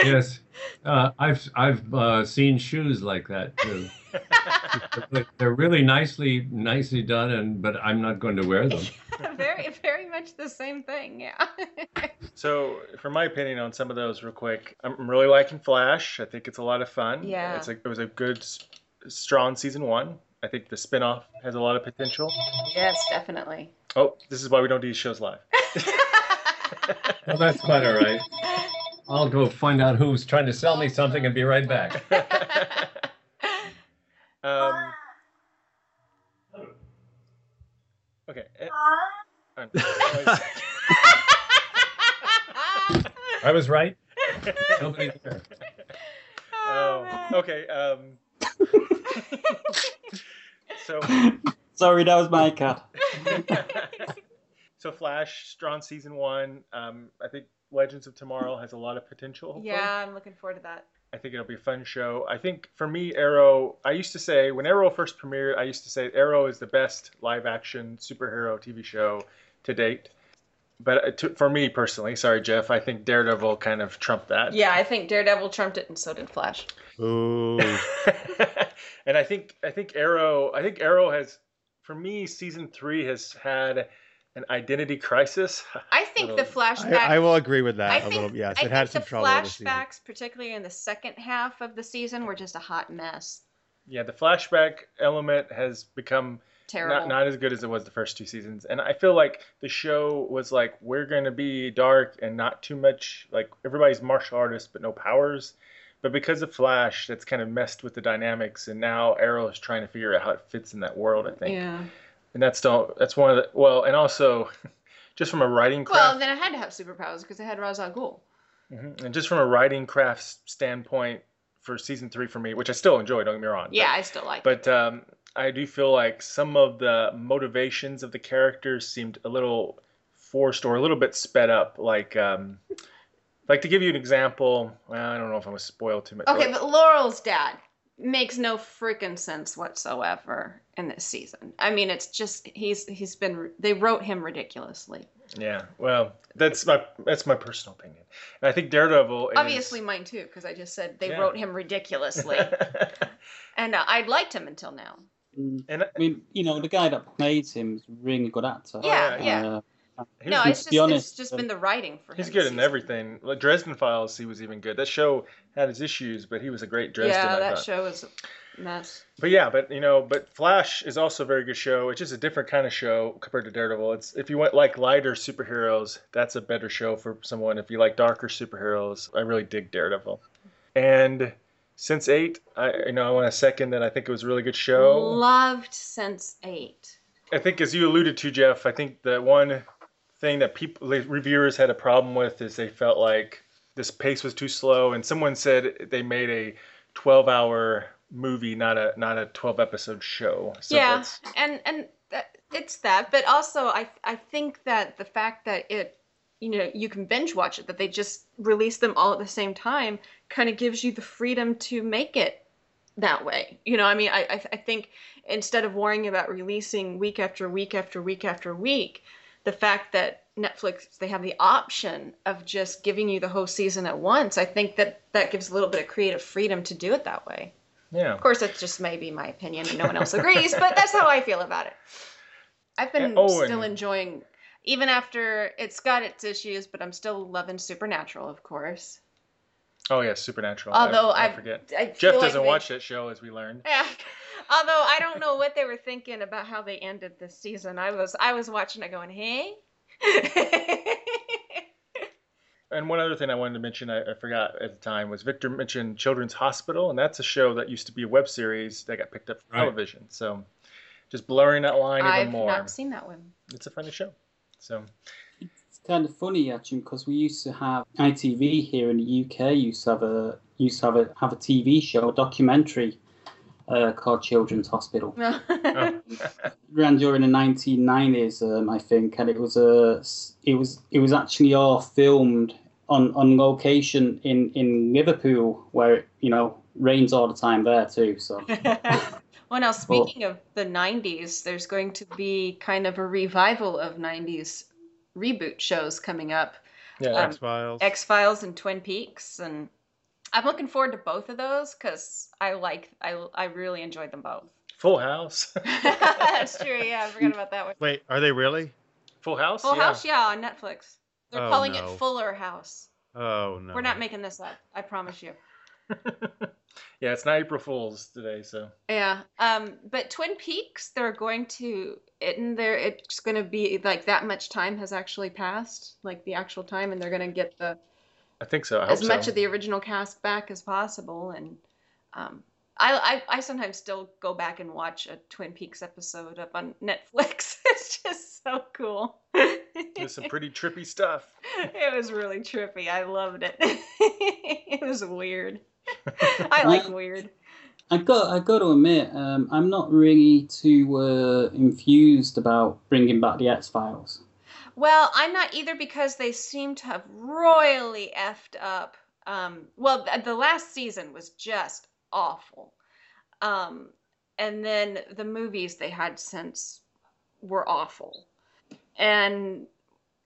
Yes, uh, I've I've uh, seen shoes like that too. They're really nicely nicely done, and but I'm not going to wear them. very very much the same thing, yeah. So, for my opinion on some of those, real quick, I'm really liking Flash. I think it's a lot of fun. Yeah. It's like it was a good, strong season one. I think the spinoff has a lot of potential. yes, definitely. Oh, this is why we don't do these shows live. Well, that's quite all right. I'll go find out who's trying to sell me something and be right back. um, okay. eh, um, I was right. Nobody there. oh, okay. Um, so, Sorry, that was my cat. so Flash, strong season one. Um, I think Legends of Tomorrow has a lot of potential. hopefully. yeah, I'm looking forward to that. I think it'll be a fun show. I think for me, Arrow, I used to say, when Arrow first premiered, I used to say Arrow is the best live action superhero TV show to date. But uh, to, for me personally, sorry, Jeff, I think Daredevil kind of trumped that. Yeah, I think Daredevil trumped it, and so did Flash. Ooh. and I think I think Arrow I think Arrow has for me season three has had an identity crisis. I think the Little- flashback. I, I will agree with that I a think, little. Yes, I it had some the trouble this season. flashbacks, particularly in the second half of the season, were just a hot mess. Yeah, the flashback element has become Terrible. not not as good as it was the first two seasons. And I feel like the show was like we're going to be dark and not too much like everybody's martial artists but no powers. But because of Flash, that's kind of messed with the dynamics, and now Arrow is trying to figure out how it fits in that world. I think, yeah. And that's still that's one of the well, and also just from a writing craft. Well, then I had to have superpowers because I had Ra's al Ghul. Mhm. And just from a writing craft standpoint for season three for me, which I still enjoy, don't get me wrong. Yeah, I still like. But, but um, I do feel like some of the motivations of the characters seemed a little forced or a little bit sped up. Like, um, like to give you an example, well, I don't know if I'm gonna spoil too much. Okay, but Laurel's dad makes no freaking sense whatsoever in this season. I mean, it's just he's he's been they wrote him ridiculously. yeah, well, that's my that's my personal opinion. And I think Daredevil is Obviously, mine too, because I just said they Yeah. wrote him ridiculously, and uh, I'd liked him until now. Mm, and I mean, you know, the guy that plays him is a really good actor. Yeah, yeah, yeah. No, it's just honest, it's just been the writing for him. He's good in everything. Like Dresden Files, he was even good. That show had its issues, but he was a great Dresden. yeah, I that thought. show was a mess. But yeah, but you know, but Flash is also a very good show. It's just a different kind of show compared to Daredevil. It's if you want like lighter superheroes, that's a better show for someone. If you like darker superheroes, I really dig Daredevil. And Sense8, I you know I want to second that. I think it was a really good show. Loved Sense Eight. I think as you alluded to, Jeff, I think the one thing that people reviewers had a problem with is they felt like this pace was too slow, and someone said they made a 12-hour movie, not a not a 12-episode show. So yeah, and and that, it's that, but also I I think that the fact that it you know you can binge watch it that they just release them all at the same time kind of gives you the freedom to make it that way. You know, I mean, I I, I think instead of worrying about releasing week after week after week after week, the fact that Netflix they have the option of just giving you the whole season at once, I think that that gives a little bit of creative freedom to do it that way. yeah. Of course, that's just maybe my opinion. and No one else agrees, but that's how I feel about it. I've been oh, And- oh, still and- enjoying, even after it's got its issues, but I'm still loving Supernatural, of course. Oh yeah, Supernatural. Although I, I I forget. I Jeff doesn't they- watch that show, as we learned. Yeah. Although I don't know what they were thinking about how they ended this season. I was I was watching it going, hey. And one other thing I wanted to mention, I, I forgot at the time, was Victor mentioned Children's Hospital, and that's a show that used to be a web series that got picked up for Right. television. So just blurring that line even more. I've not seen that one. It's a funny show. So It's kind of funny actually because we used to have ITV here in the UK used to have a used to have a have a TV show, a documentary uh, called Children's Hospital. oh, ran during the 1990s, um, I think, and it was a it was it was actually all filmed on on location in in Liverpool, where it, you know rains all the time there too. So well, now speaking of the 90s, there's going to be kind of a revival of 90s reboot shows coming up. yeah. Um, X Files. X Files and Twin Peaks, and I'm looking forward to both of those because I like I I really enjoyed them both. Full House. That's true. Yeah, I forgot about that one. Wait, are they really? Full House. Full yeah. House, yeah, on Netflix. They're Oh, calling no. it Fuller House. Oh no. We're not making this up. I promise you. yeah, it's not April Fools today, so Yeah. Um, but Twin Peaks, they're going to it in there. It's going to be like that much time has actually passed, like the actual time, and they're going to get the I think so. I as hope much so. of the original cast back as possible. And Um, I, I I sometimes still go back and watch a Twin Peaks episode up on Netflix. it's just so cool. There's some pretty trippy stuff. it was really trippy. I loved it. it was weird. I like weird. I got I got to admit, um, I'm not really too uh, infused about bringing back the X Files. Well, I'm not either because they seem to have royally effed up. Um, well, th- the last season was just awful. Um, and then the movies they had since were awful. And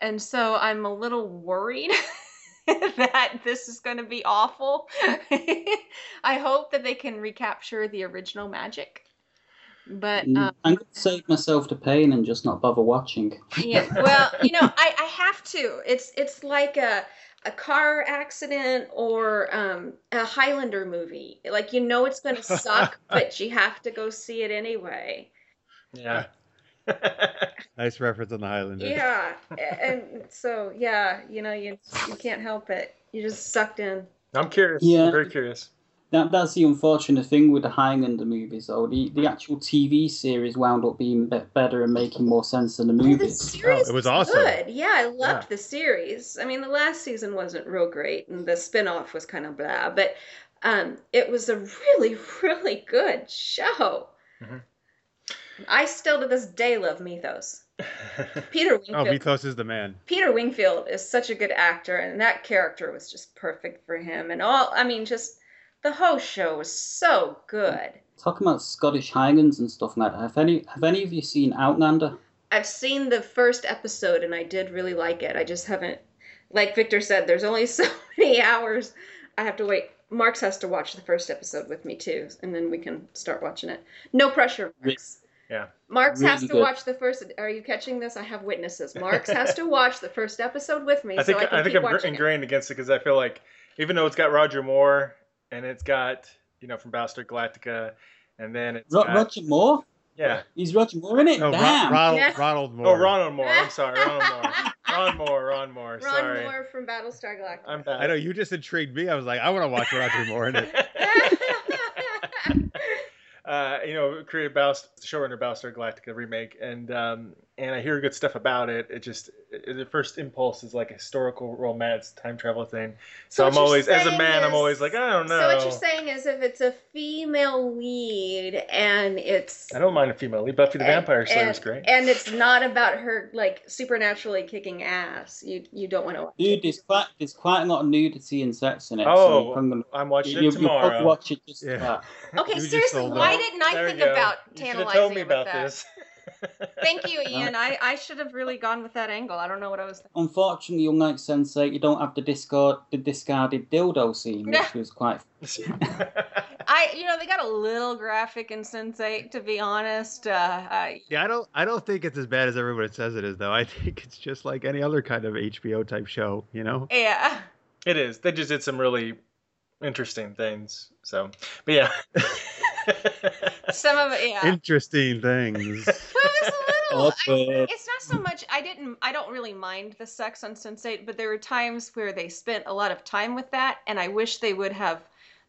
and so I'm a little worried that this is going to be awful. I hope that they can recapture the original magic. But Mm, um, I'm going to save myself the pain and just not bother watching. yeah, well, you know, I, I have to. It's it's like a a car accident or um, a Highlander movie. Like you know it's going to suck, but you have to go see it anyway. Yeah. Nice reference on the Highlander. Yeah, and so yeah, you know, you you can't help it. You're just sucked in. I'm curious. Yeah. I'm very curious. That that's the unfortunate thing with the Highlander movies, though. The the actual TV series wound up being be- better and making more sense than the Well, the movies. series Oh, it was was awesome. good. Yeah, I loved Yeah. the series. I mean, the last season wasn't real great, and the spin-off was kind of blah, but um, it was a really, really good show. Mhm. I still to this day love Methos. Peter Wingfield. Oh, Wingfield. Methos is the man. Peter Wingfield is such a good actor, and that character was just perfect for him. And all, I mean, just the whole show was so good. Talking about Scottish Highlands and stuff like that. Have any have any of you seen Outlander? I've seen the first episode and I did really like it. I just haven't, like Victor said, there's only so many hours. I have to wait. Marx has to watch the first episode with me too, and then we can start watching it. No pressure, Marx. Yeah. Marx has to good. watch the first. Are you catching this? I have witnesses. Marx has to watch the first episode with me, I think so I can I think keep I'm gr- watching it. ingrained against it because I feel like even though it's got Roger Moore and it's got you know from Battlestar Galactica, and then it's Ro- got, Roger Moore? yeah. he's Roger Moore in it? No, Ro- Damn. Ronald, Yeah. Ronald Moore. Oh, Ronald Moore. I'm sorry, Ronald Moore. Ron Moore. Ron Moore. Ron Sorry. Moore from Battlestar Galactica. I'm bad. I know you just intrigued me. I was like, I want to watch Roger Moore in it. uh, you know, created Battlestar, showrunner Battlestar Galactica remake, and um, and I hear good stuff about it. It just it, the first impulse is like a historical romance time travel thing. So, So I'm always, as a saying man, I'm always like, I don't know. So what you're saying is, if it's a female lead and it's I don't mind a female lead. Buffy the and- Vampire Slayer and, is great. and it's not about her like supernaturally kicking ass. You you don't want to watch Dude, it. there's quite there's quite a lot of nudity and sex in it. Oh, so I'm gonna, I'm watching you, it you'll watch it just Yeah. that. Okay, You seriously, why didn't I There think about You should have tantalizing told me about that? this. Thank you, Ian. I, I should have really gone with that angle. I don't know what I was thinking. Unfortunately, unlike Sense8, you don't have the discard the discarded dildo scene, which was quite. I you know they got a little graphic in Sense8 to be honest. Uh, I, Yeah, I don't. I don't think it's as bad as everybody says it is, though. I think it's just like any other kind of HBO type show. You know. yeah. it is. They just did some really interesting things. So, but yeah. Some of it, yeah. Interesting things. Well, it was a little. I, Awkward. it's not so much. I didn't. I don't really mind the sex on Sense8, but there were times where they spent a lot of time with that, and I wish they would have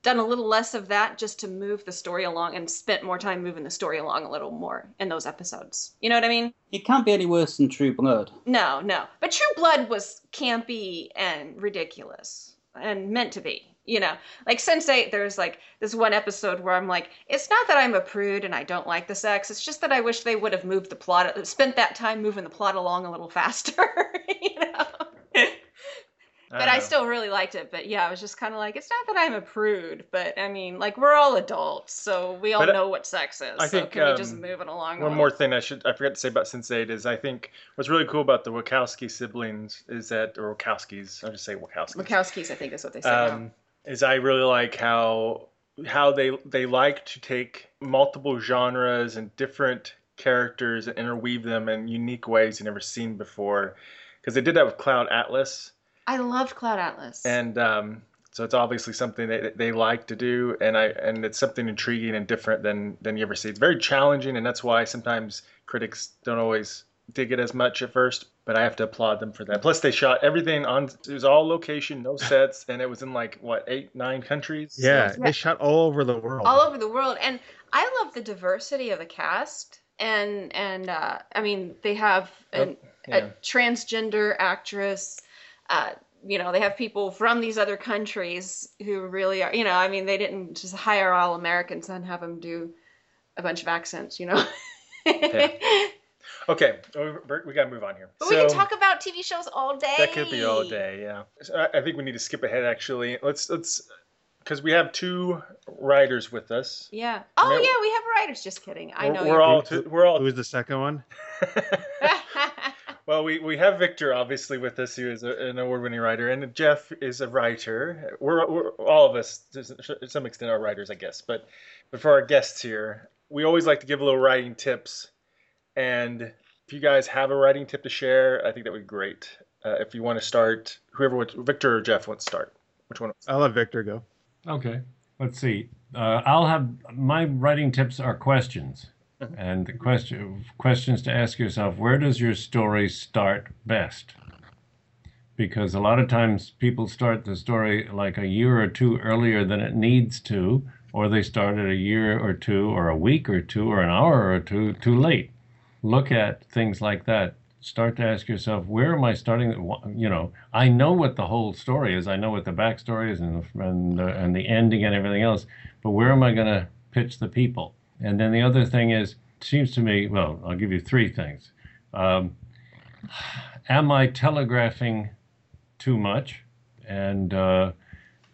done a little less of that just to move the story along and spent more time moving the story along a little more in those episodes. You know what I mean? It can't be any worse than True Blood. No, no. But True Blood was campy and ridiculous and meant to be. You know, like Sense8, there's like this one episode where I'm like, it's not that I'm a prude and I don't like the sex. It's just that I wish they would have moved the plot, spent that time moving the plot along a little faster. you know. But I know. still really liked it. But yeah, I was just kind of like, it's not that I'm a prude, but I mean, like we're all adults, so we all But, know what sex is. I so think, can we just um, move it along? One more thing I should I forgot to say about Sense8 is I think what's really cool about the Wachowski siblings is that or Wachowskis I'll just say Wachowskis. Wachowskis, I think is what they say. um, is I really like how how they they like to take multiple genres and different characters and interweave them in unique ways you've never seen before. Because they did that with Cloud Atlas, I loved Cloud Atlas. and um, so it's obviously something that they like to do, and I and it's something intriguing and different than than you ever see. It's very challenging, and that's why sometimes critics don't always dig it as much at first. But I have to applaud them for that. Plus, they shot everything on. It was all location, no sets, and it was in like what eight, nine countries. Yeah, So- they shot all over the world. all over the world and i love the diversity of the cast and and uh, i mean they have an, yeah. a transgender actress uh, you know they have people from these other countries who really are you know i mean they didn't just hire all americans and have them do a bunch of accents you know Okay, oh, we, we got to move on here. but we can talk about tv shows all day That could be all day, yeah. So I, I think we need to skip ahead. Actually, let's let's because we have two writers with us. yeah oh Remember- yeah we have writers just kidding i We're- know we're all Who- two, we're all Who was the second one? well. We, we have Victor obviously with us, who is a, an award-winning writer, and Jeff is a writer. We're, we're all of us to some extent are writers, I guess. But but for our guests here, we always like to give a little writing tips, and if you guys have a writing tip to share, I think that would be great. Uh, if you want to start, whoever wants, Victor or Jeff wants to start. Which one? I'll let Victor go. Okay, let's see. Uh, I'll have my writing tips are questions, and the question questions to ask yourself: Where does your story start best? Because a lot of times people start the story like a year or two earlier than it needs to, or they start it a year or two, or a week or two, or an hour or two too late. Look at things like that. Start to ask yourself, where am I starting? You know, I know what the whole story is. I know what the backstory is and the, and, the, and the ending and everything else. But where am I going to pitch the people? And then the other thing is, seems to me, well, I'll give you three things. Um, am I telegraphing too much? And uh,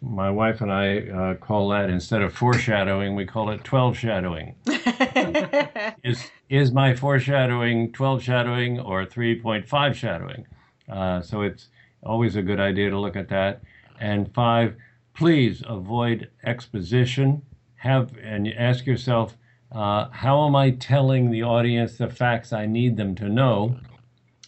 my wife and I uh, call that instead of foreshadowing, we call it 12 shadowing. is is my foreshadowing 12 shadowing or 3.5 shadowing? Uh, so it's always a good idea to look at that. And five, please avoid exposition. Have and ask yourself, uh, how am I telling the audience the facts I need them to know?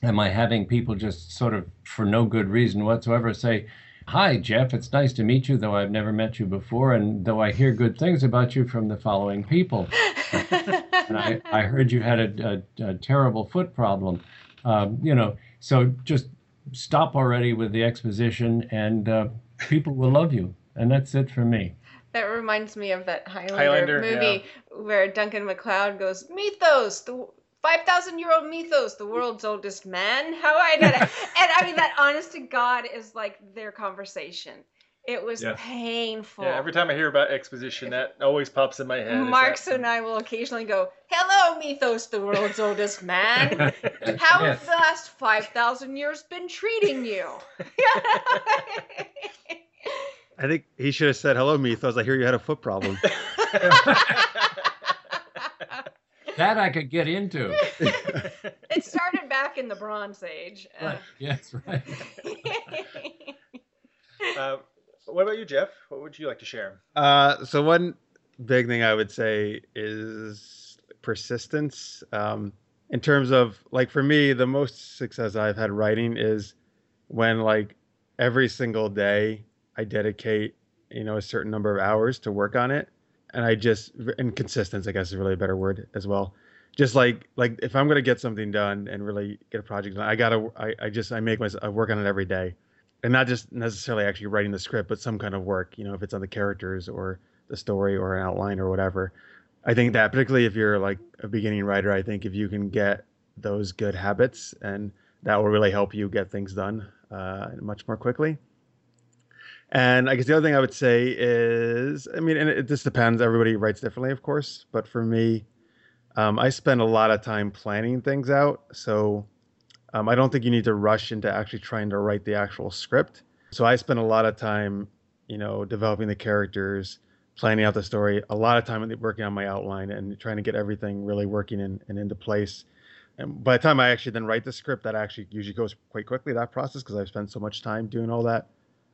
Am I having people just sort of, for no good reason whatsoever, say, Hi, Jeff, it's nice to meet you, though I've never met you before, and though I hear good things about you from the following people. and I, I heard you had a, a, a terrible foot problem. Um, you know, so just stop already with the exposition, and uh, people will love you. And that's it for me. That reminds me of that Highlander, Highlander, movie where Duncan MacLeod goes, Methos, the 5,000 year old Methos, the world's oldest man. How I did it. and I mean, that honest to God is like their conversation. It was Yeah. painful. Yeah, every time I hear about exposition, that always pops in my head. Marx that- and I will occasionally go, Hello, Methos, the world's oldest man. How have the last 5,000 years been treating you? I think he should have said hello, Methos. I hear you had a foot problem. That I could get into. it started back in the Bronze Age. Uh, Right. Yes, right. Uh, what about you, Jeff? What would you like to share? Uh, so one big thing I would say is persistence. Um, in terms of like for me, the most success I've had writing is when like every single day I dedicate you know a certain number of hours to work on it, and I just and consistency I guess is really a better word as well. Just like like if I'm gonna get something done and really get a project done, I gotta I, I just I make myself I work on it every day and not just necessarily actually writing the script, but some kind of work. You know, if it's on the characters or the story or an outline or whatever. I think that particularly if you're like a beginning writer, I think if you can get those good habits, and that will really help you get things done uh, much more quickly. And I guess the other thing I would say is, I mean, and it, just depends. Everybody writes differently, of course, but for me, um, I spend a lot of time planning things out. So um, I don't think you need to rush into actually trying to write the actual script. So I spend a lot of time, you know, developing the characters, planning out the story, a lot of time working on my outline and trying to get everything really working in, and into place. And by the time I actually then write the script, that actually usually goes quite quickly, that process, because I've spent so much time doing all that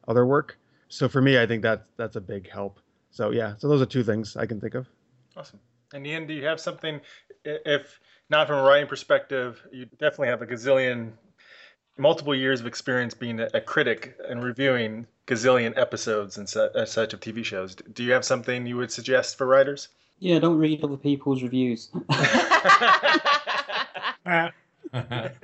other work. So for me, I think that's that's a big help. So yeah, so those are two things I can think of. Awesome. And Ian, do you have something? If not from a writing perspective, you definitely have a gazillion, multiple years of experience being a, a critic and reviewing gazillion episodes and su- as such of TV shows. Do you have something you would suggest for writers? Yeah, don't read other people's reviews.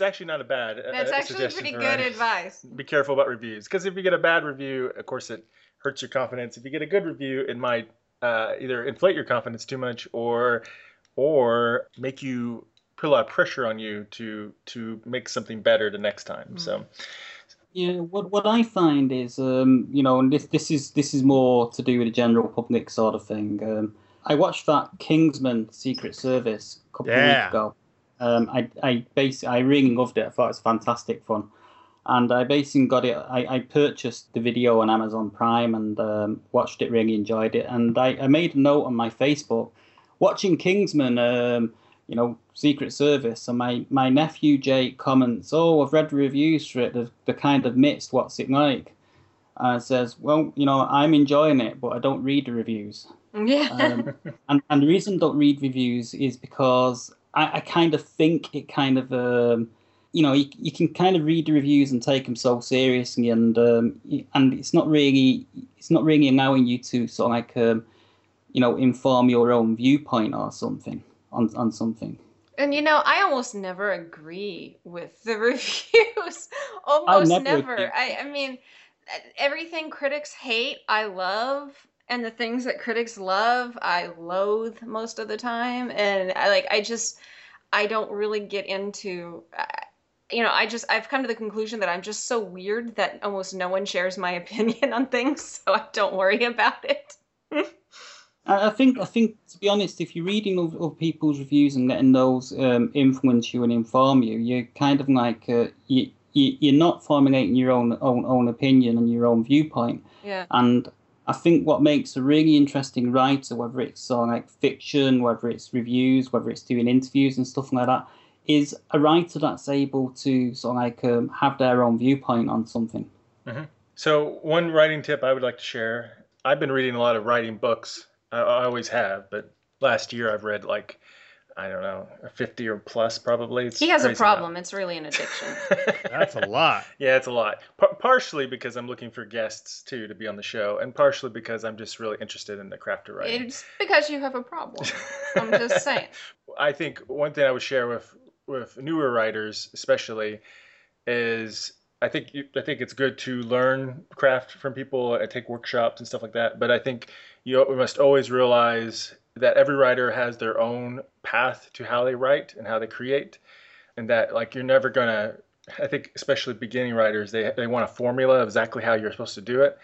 That's actually not a bad. uh, That's uh, actually suggestion pretty for good writing. advice. Be careful about reviews because if you get a bad review, of course it hurts your confidence. If you get a good review, it might uh, either inflate your confidence too much or or make you put a lot of pressure on you to to make something better the next time. So Yeah, what what I find is, um, you know, and this this is this is more to do with the general public sort of thing. Um, I watched that Kingsman Secret Service a couple of Yeah. weeks ago. Um, I I basically I really loved it. I thought it was fantastic fun, and I basically got it. I, I purchased the video on Amazon Prime and um, watched it. Really enjoyed it, and I, I made a note on my Facebook, watching Kingsman. Um, you know, Secret Service, and my, my nephew Jake comments, "Oh, I've read reviews for it. They're, they're kind of mixed. What's it like?" And says, "Well, you know, I'm enjoying it, but I don't read the reviews. Yeah. Um, and and the reason I don't read reviews is because I, I kind of think it kind of, um, you know, you, you can kind of read the reviews and take them so seriously, and um, and it's not really it's not really allowing you to sort of like, um, you know, inform your own viewpoint or something on on something." And you know, I almost never agree with the reviews. almost never never. I, I mean, everything critics hate, I love, and the things that critics love, I loathe most of the time. And I like, I just, I don't really get into. uh, You know, I just I've come to the conclusion that I'm just so weird that almost no one shares my opinion on things, so I don't worry about it. I I think I think to be honest, if you're reading of people's reviews and letting those um, influence you and inform you, you're kind of like uh, you, you you're not formulating your own own own opinion and your own viewpoint. Yeah. And I think what makes a really interesting writer, whether it's sort of like fiction, whether it's reviews, whether it's doing interviews and stuff like that, is a writer that's able to sort of like um, have their own viewpoint on something. So, one writing tip I would like to share I've been reading a lot of writing books. I, I always have, but last year I've read like, I don't know, 50 or plus probably. It's He has a crazy problem. It's really an addiction. That's a lot. yeah, it's a lot. Par- partially because I'm looking for guests too to be on the show, and partially because I'm just really interested in the craft of writing. It's because you have a problem. I'm just saying. I think one thing I would share with with newer writers, especially, is I think you, I think it's good to learn craft from people and take workshops and stuff like that. But I think you must always realize that every writer has their own path to how they write and how they create, and that like you're never gonna. I think especially beginning writers, they they want a formula of exactly how you're supposed to do it.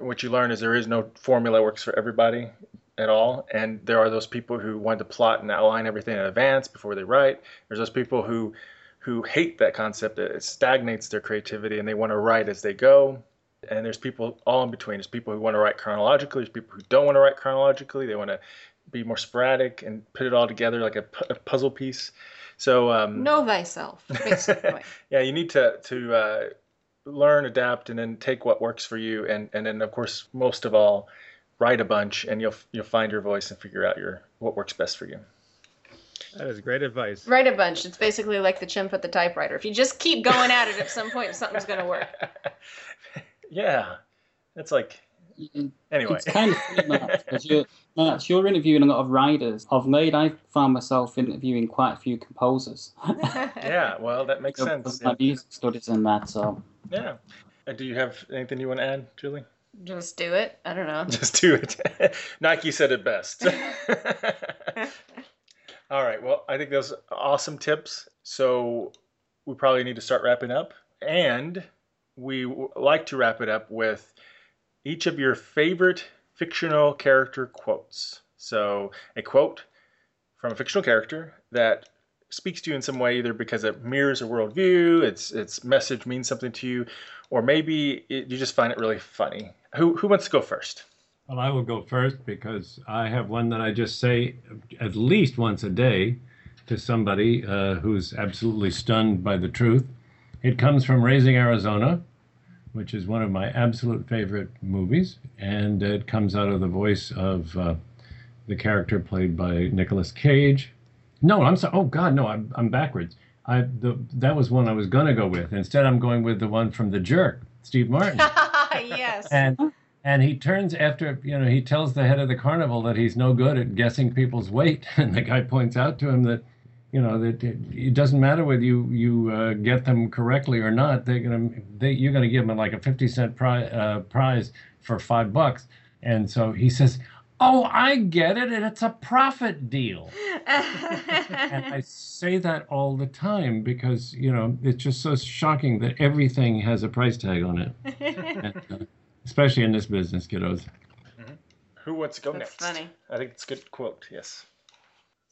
What you learn is there is no formula that works for everybody at all. And there are those people who want to plot and outline everything in advance before they write. There's those people who who hate that concept. It stagnates their creativity and they want to write as they go. And there's people all in between. There's people who want to write chronologically. There's people who don't want to write chronologically. They want to be more sporadic and put it all together like a, puzzle piece. So um, Know thyself, basically. yeah, you need to to uh, learn, adapt, and then take what works for you, and and then of course most of all, write a bunch, and you'll you'll find your voice and figure out your what works best for you. That is great advice. Write a bunch. It's basically like the chimp at the typewriter. If you just keep going at it, at some point something's going to work. yeah, it's like anyway. It's kind of funny, Matt, because you're, Matt, you're interviewing a lot of writers. Of late, I've found myself interviewing quite a few composers. yeah, well that makes sense. Because Yeah. my music studies and that, so. yeah. Uh, do you have anything you want to add, Julie? Just do it. I don't know. Just do it. Nike said it best. All right. Well, I think those are awesome tips. So we probably need to start wrapping up. And we like to wrap it up with each of your favorite fictional character quotes. So a quote from a fictional character that speaks to you in some way, either because it mirrors a worldview, its its message means something to you, or maybe it, you just find it really funny. Who who wants to go first? Well, I will go first because I have one that I just say at least once a day to somebody uh, who's absolutely stunned by the truth. It comes from Raising Arizona, which is one of my absolute favorite movies, and it comes out of the voice of uh, the character played by Nicolas Cage. No, I'm sorry. Oh God, no, I'm I'm backwards. I the that was one I was gonna go with. Instead, I'm going with the one from The Jerk, Steve Martin yes. and and he turns after you know he tells the head of the carnival that he's no good at guessing people's weight and the guy points out to him that you know that it, it doesn't matter whether you you uh, get them correctly or not. They're gonna they, you're gonna give them like a fifty cent pri- uh, prize for five bucks. And so he says, "Oh, I get it, and it's a profit deal." and I say that all the time because you know it's just so shocking that everything has a price tag on it, and, uh, especially in this business, kiddos. Who wants to go That's next? funny. I think it's a good quote. Yes.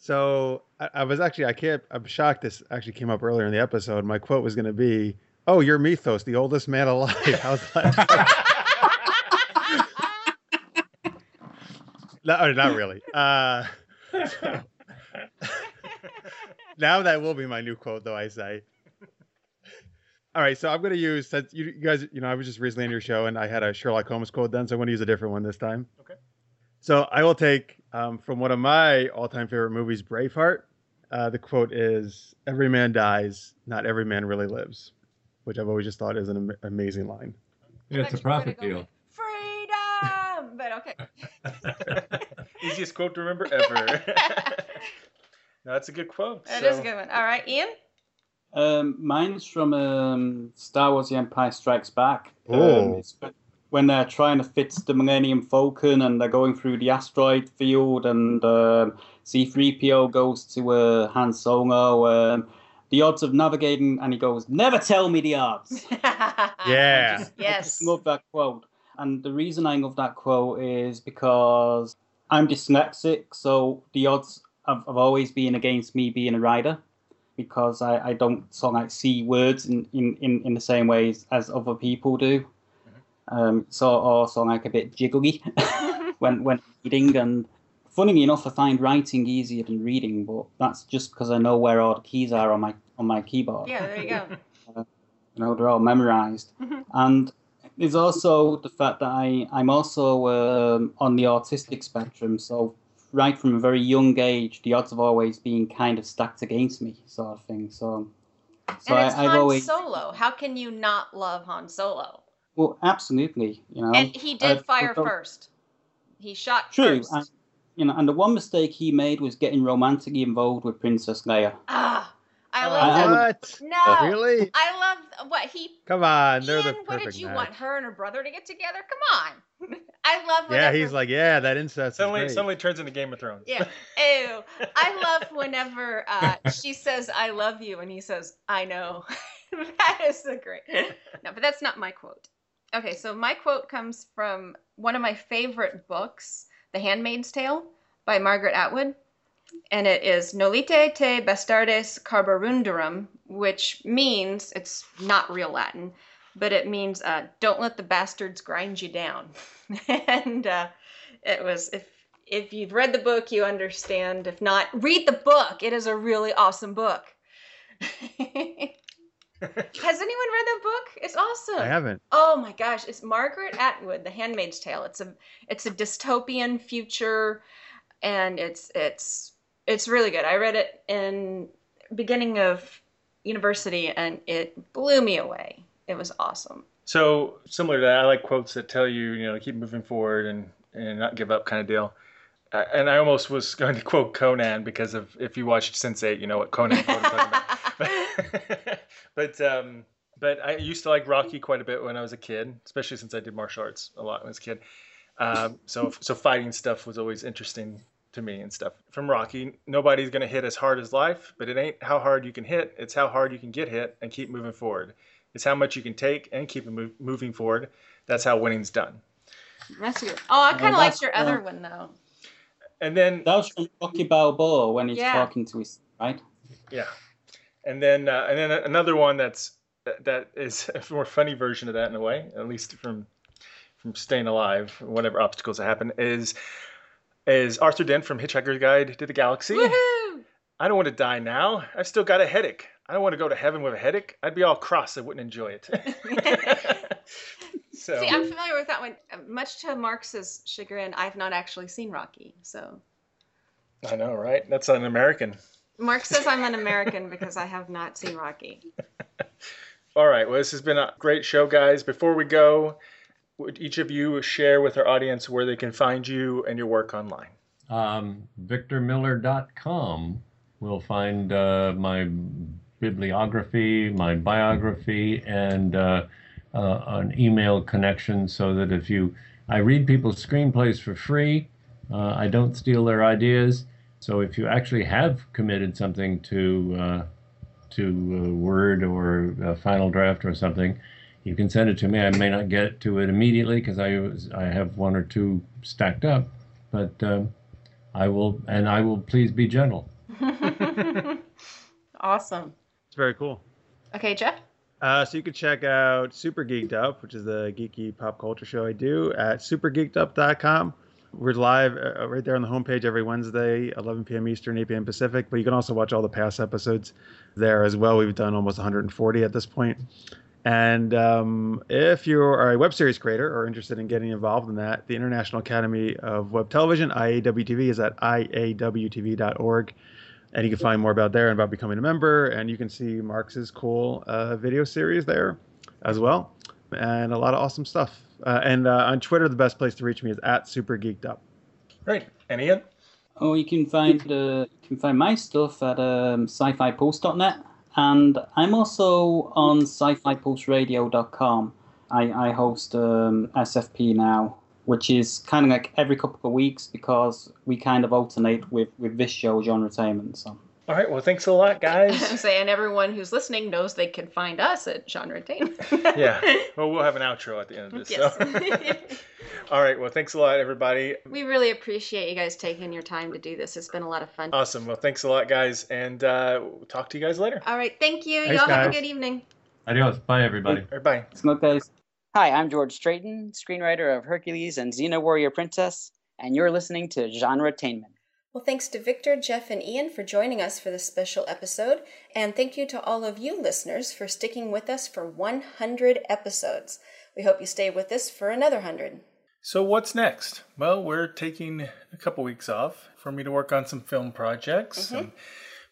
So I, I was actually I can't I'm shocked this actually came up earlier in the episode. My quote was going to be, "Oh, you're Methos, the oldest man alive." How's that? no, not really. Uh, now that will be my new quote, though. I say. All right, so I'm going to use since you, you guys, you know, I was just recently on your show and I had a Sherlock Holmes quote then, so I'm going to use a different one this time. Okay. So I will take um, from one of my all-time favorite movies, Braveheart. Uh, the quote is, "Every man dies, not every man really lives," which I've always just thought is an am- amazing line. Yeah, it's a Actually, profit deal. Freedom! But okay. Easiest quote to remember ever. no, that's a good quote. That so- is a good one. All right, Ian? Um, mine's from um, Star Wars: The Empire Strikes Back. Oh. Um, it's when they're trying to fix the Millennium Falcon and they're going through the asteroid field, and um, C-3PO goes to uh, Han Solo. Um, the odds of navigating, and he goes, "Never tell me the odds." Yeah. I just Yes. love that quote. And the reason I love that quote is because I'm dyslexic, so the odds have, have always been against me being a writer because I, I don't sort of like see words in, in, in, in the same ways as other people do. Um, so also like a bit jiggly when when reading and funnily enough I find writing easier than reading, but that's just because I know where all the keys are on my on my keyboard Yeah, there you go. you know they're all memorized Mhm. and there's also the fact that I, i'm also um, on the autistic spectrum so right from a very young age the odds have always been kind of stacked against me sort of thing so so and it's I, i've Han always Solo. How can you not love Han Solo? Well absolutely you know And he did uh, fire but- first. He shot true first. and, you know and the one mistake he made was getting romantically involved with princess leia Ah, I Oh, love I- that. What? No, Really? I love what he. Come on, they're Ian, the what did you match. want? Her and her brother to get together? Come on. I love. Yeah, he's like, yeah, that incest Suddenly, is great. suddenly turns into Game of Thrones. Yeah. Ew. I love whenever uh, she says "I love you" and he says "I know." that is the great. No, but that's not my quote. Okay, so my quote comes from one of my favorite books, The Handmaid's Tale by Margaret Atwood, and it is "Nolite te bastardes carborundorum," which means it's not real Latin, but it means uh, "Don't let the bastards grind you down." and uh, it was if if you've read the book, you understand. If not, read the book. It is a really awesome book. Has anyone read that book? It's awesome. I haven't. Oh my gosh, it's Margaret Atwood, The Handmaid's Tale. It's a it's a dystopian future and it's it's it's really good. I read it in beginning of university and it blew me away. It was awesome. So similar to that, I like quotes that tell you, you know, to keep moving forward and and not give up, kind of deal. And I almost was going to quote Conan because of if you watched Sense8, you know what Conan quote talking about. but um, but I used to like Rocky quite a bit when I was a kid, especially since I did martial arts a lot when I was a kid. Um, so so fighting stuff was always interesting to me and stuff. From Rocky, nobody's gonna hit as hard as life, but it ain't how hard you can hit; it's how hard you can get hit and keep moving forward. It's how much you can take and keep it mov- moving forward. That's how winning's done. That's good. Oh, I kind of liked that's, your uh, other one though. And then that was from rocky balboa when he's Yeah. talking to his right Yeah, and then uh, and then another one that's that, is a more funny version of that in a way, at least from from staying alive, whatever obstacles that happen, is is Arthur Dent from Hitchhiker's Guide to the Galaxy. Woohoo! I don't want to die now. I've still got a headache. I don't want to go to heaven with a headache. I'd be all cross. I wouldn't enjoy it. so See, I'm familiar with that one. Much to Marx's chagrin, I've not actually seen Rocky. So I know, right? That's an American. Mark says I'm an American because I have not seen Rocky. All right. Well, this has been a great show, guys. Before we go, would each of you share with our audience where they can find you and your work online? Um, VictorMiller.com, will find uh, my bibliography, my biography, and uh, uh, an email connection so that if you, I read people's screenplays for free. Uh, I don't steal their ideas. So if you actually have committed something to uh, to Word or a final draft or something, you can send it to me. I may not get to it immediately because I I have one or two stacked up, but um, I will and I will please be gentle. awesome. It's very cool. Okay, Jeff. Uh, so you can check out Super Geeked Up, which is the geeky pop culture show I do at supergeekedup.com. We're live uh, right there on the homepage every Wednesday, 11 p.m. Eastern, 8 p.m. Pacific. But you can also watch all the past episodes there as well. We've done almost 140 at this point. And um, if you are a web series creator or interested in getting involved in that, the International Academy of Web Television, IAWTV, is at iawtv.org. And you can find more about there and about becoming a member. And you can see Marx's cool uh, video series there as well. And a lot of awesome stuff. Uh, and uh, on Twitter, the best place to reach me is at Super Geeked Up. Great. And Ian? Oh, you can find uh, you can find my stuff at um, sci-fi-pulse.net. And I'm also on sci-fi-pulse-radio.com. I, I host um, SFP now, which is kind of like every couple of weeks because we kind of alternate with, with this show, Genretainment. So. All right. Well, thanks a lot, guys. I'm saying everyone who's listening knows they can find us at Genre Entertainment. yeah. Well, we'll have an outro at the end of this. Yes. So. All right. Well, thanks a lot, everybody. We really appreciate you guys taking your time to do this. It's been a lot of fun. Awesome. Well, thanks a lot, guys. And uh, we'll talk to you guys later. All right. Thank you. Thanks, Y'all have a good evening. Adios. Bye, everybody. All right, bye. Smoke guys. Hi, I'm George Strayton, screenwriter of Hercules and Xena Warrior Princess, and you're listening to Genre Entertainment. Well, thanks to Victor, Jeff, and Ian for joining us for this special episode. And thank you to all of you listeners for sticking with us for 100 episodes. We hope you stay with us for another 100. So what's next? Well, we're taking a couple weeks off for me to work on some film projects. Mm-hmm. And,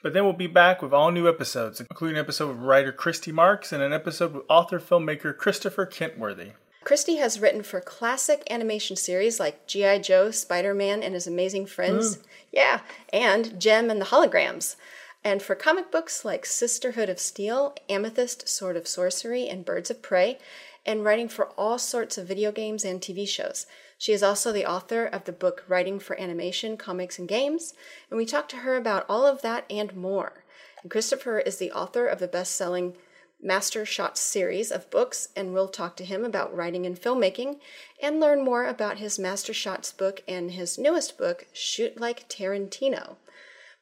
but then we'll be back with all new episodes, including an episode with writer Christy Marx and an episode with author filmmaker Christopher Kenworthy. Christy has written for classic animation series like G.I. Joe, Spider Man and His Amazing Friends. Hmm. Yeah, and Jem and the Holograms. And for comic books like Sisterhood of Steel, Amethyst, Sword of Sorcery, and Birds of Prey, and writing for all sorts of video games and TV shows. She is also the author of the book Writing for Animation, Comics, and Games, and we talked to her about all of that and more. And Christopher is the author of the best selling Master Shots series of books, and we'll talk to him about writing and filmmaking and learn more about his Master Shots book and his newest book, Shoot Like Tarantino.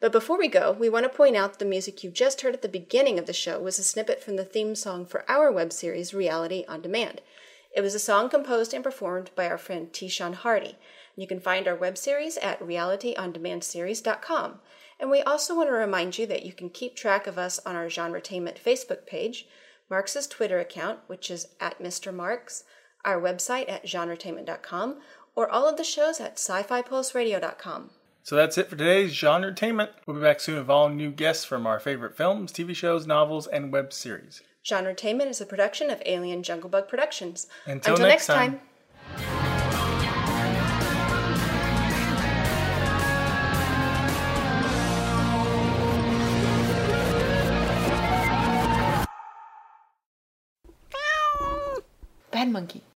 But before we go, we want to point out the music you just heard at the beginning of the show was a snippet from the theme song for our web series, Reality on Demand. It was a song composed and performed by our friend Tishan Hardy. You can find our web series at realityondemandseries.com. And we also want to remind you that you can keep track of us on our Genretainment Facebook page, Marx's Twitter account, which is at Mr. Marx, our website at genretainment.com, or all of the shows at sci-fi-pulseradio.com. So that's it for today's Genre Entertainment. We'll be back soon with all new guests from our favorite films, TV shows, novels, and web series. Genre Entertainment is a production of Alien Jungle Bug Productions. Until next time. Bad monkey.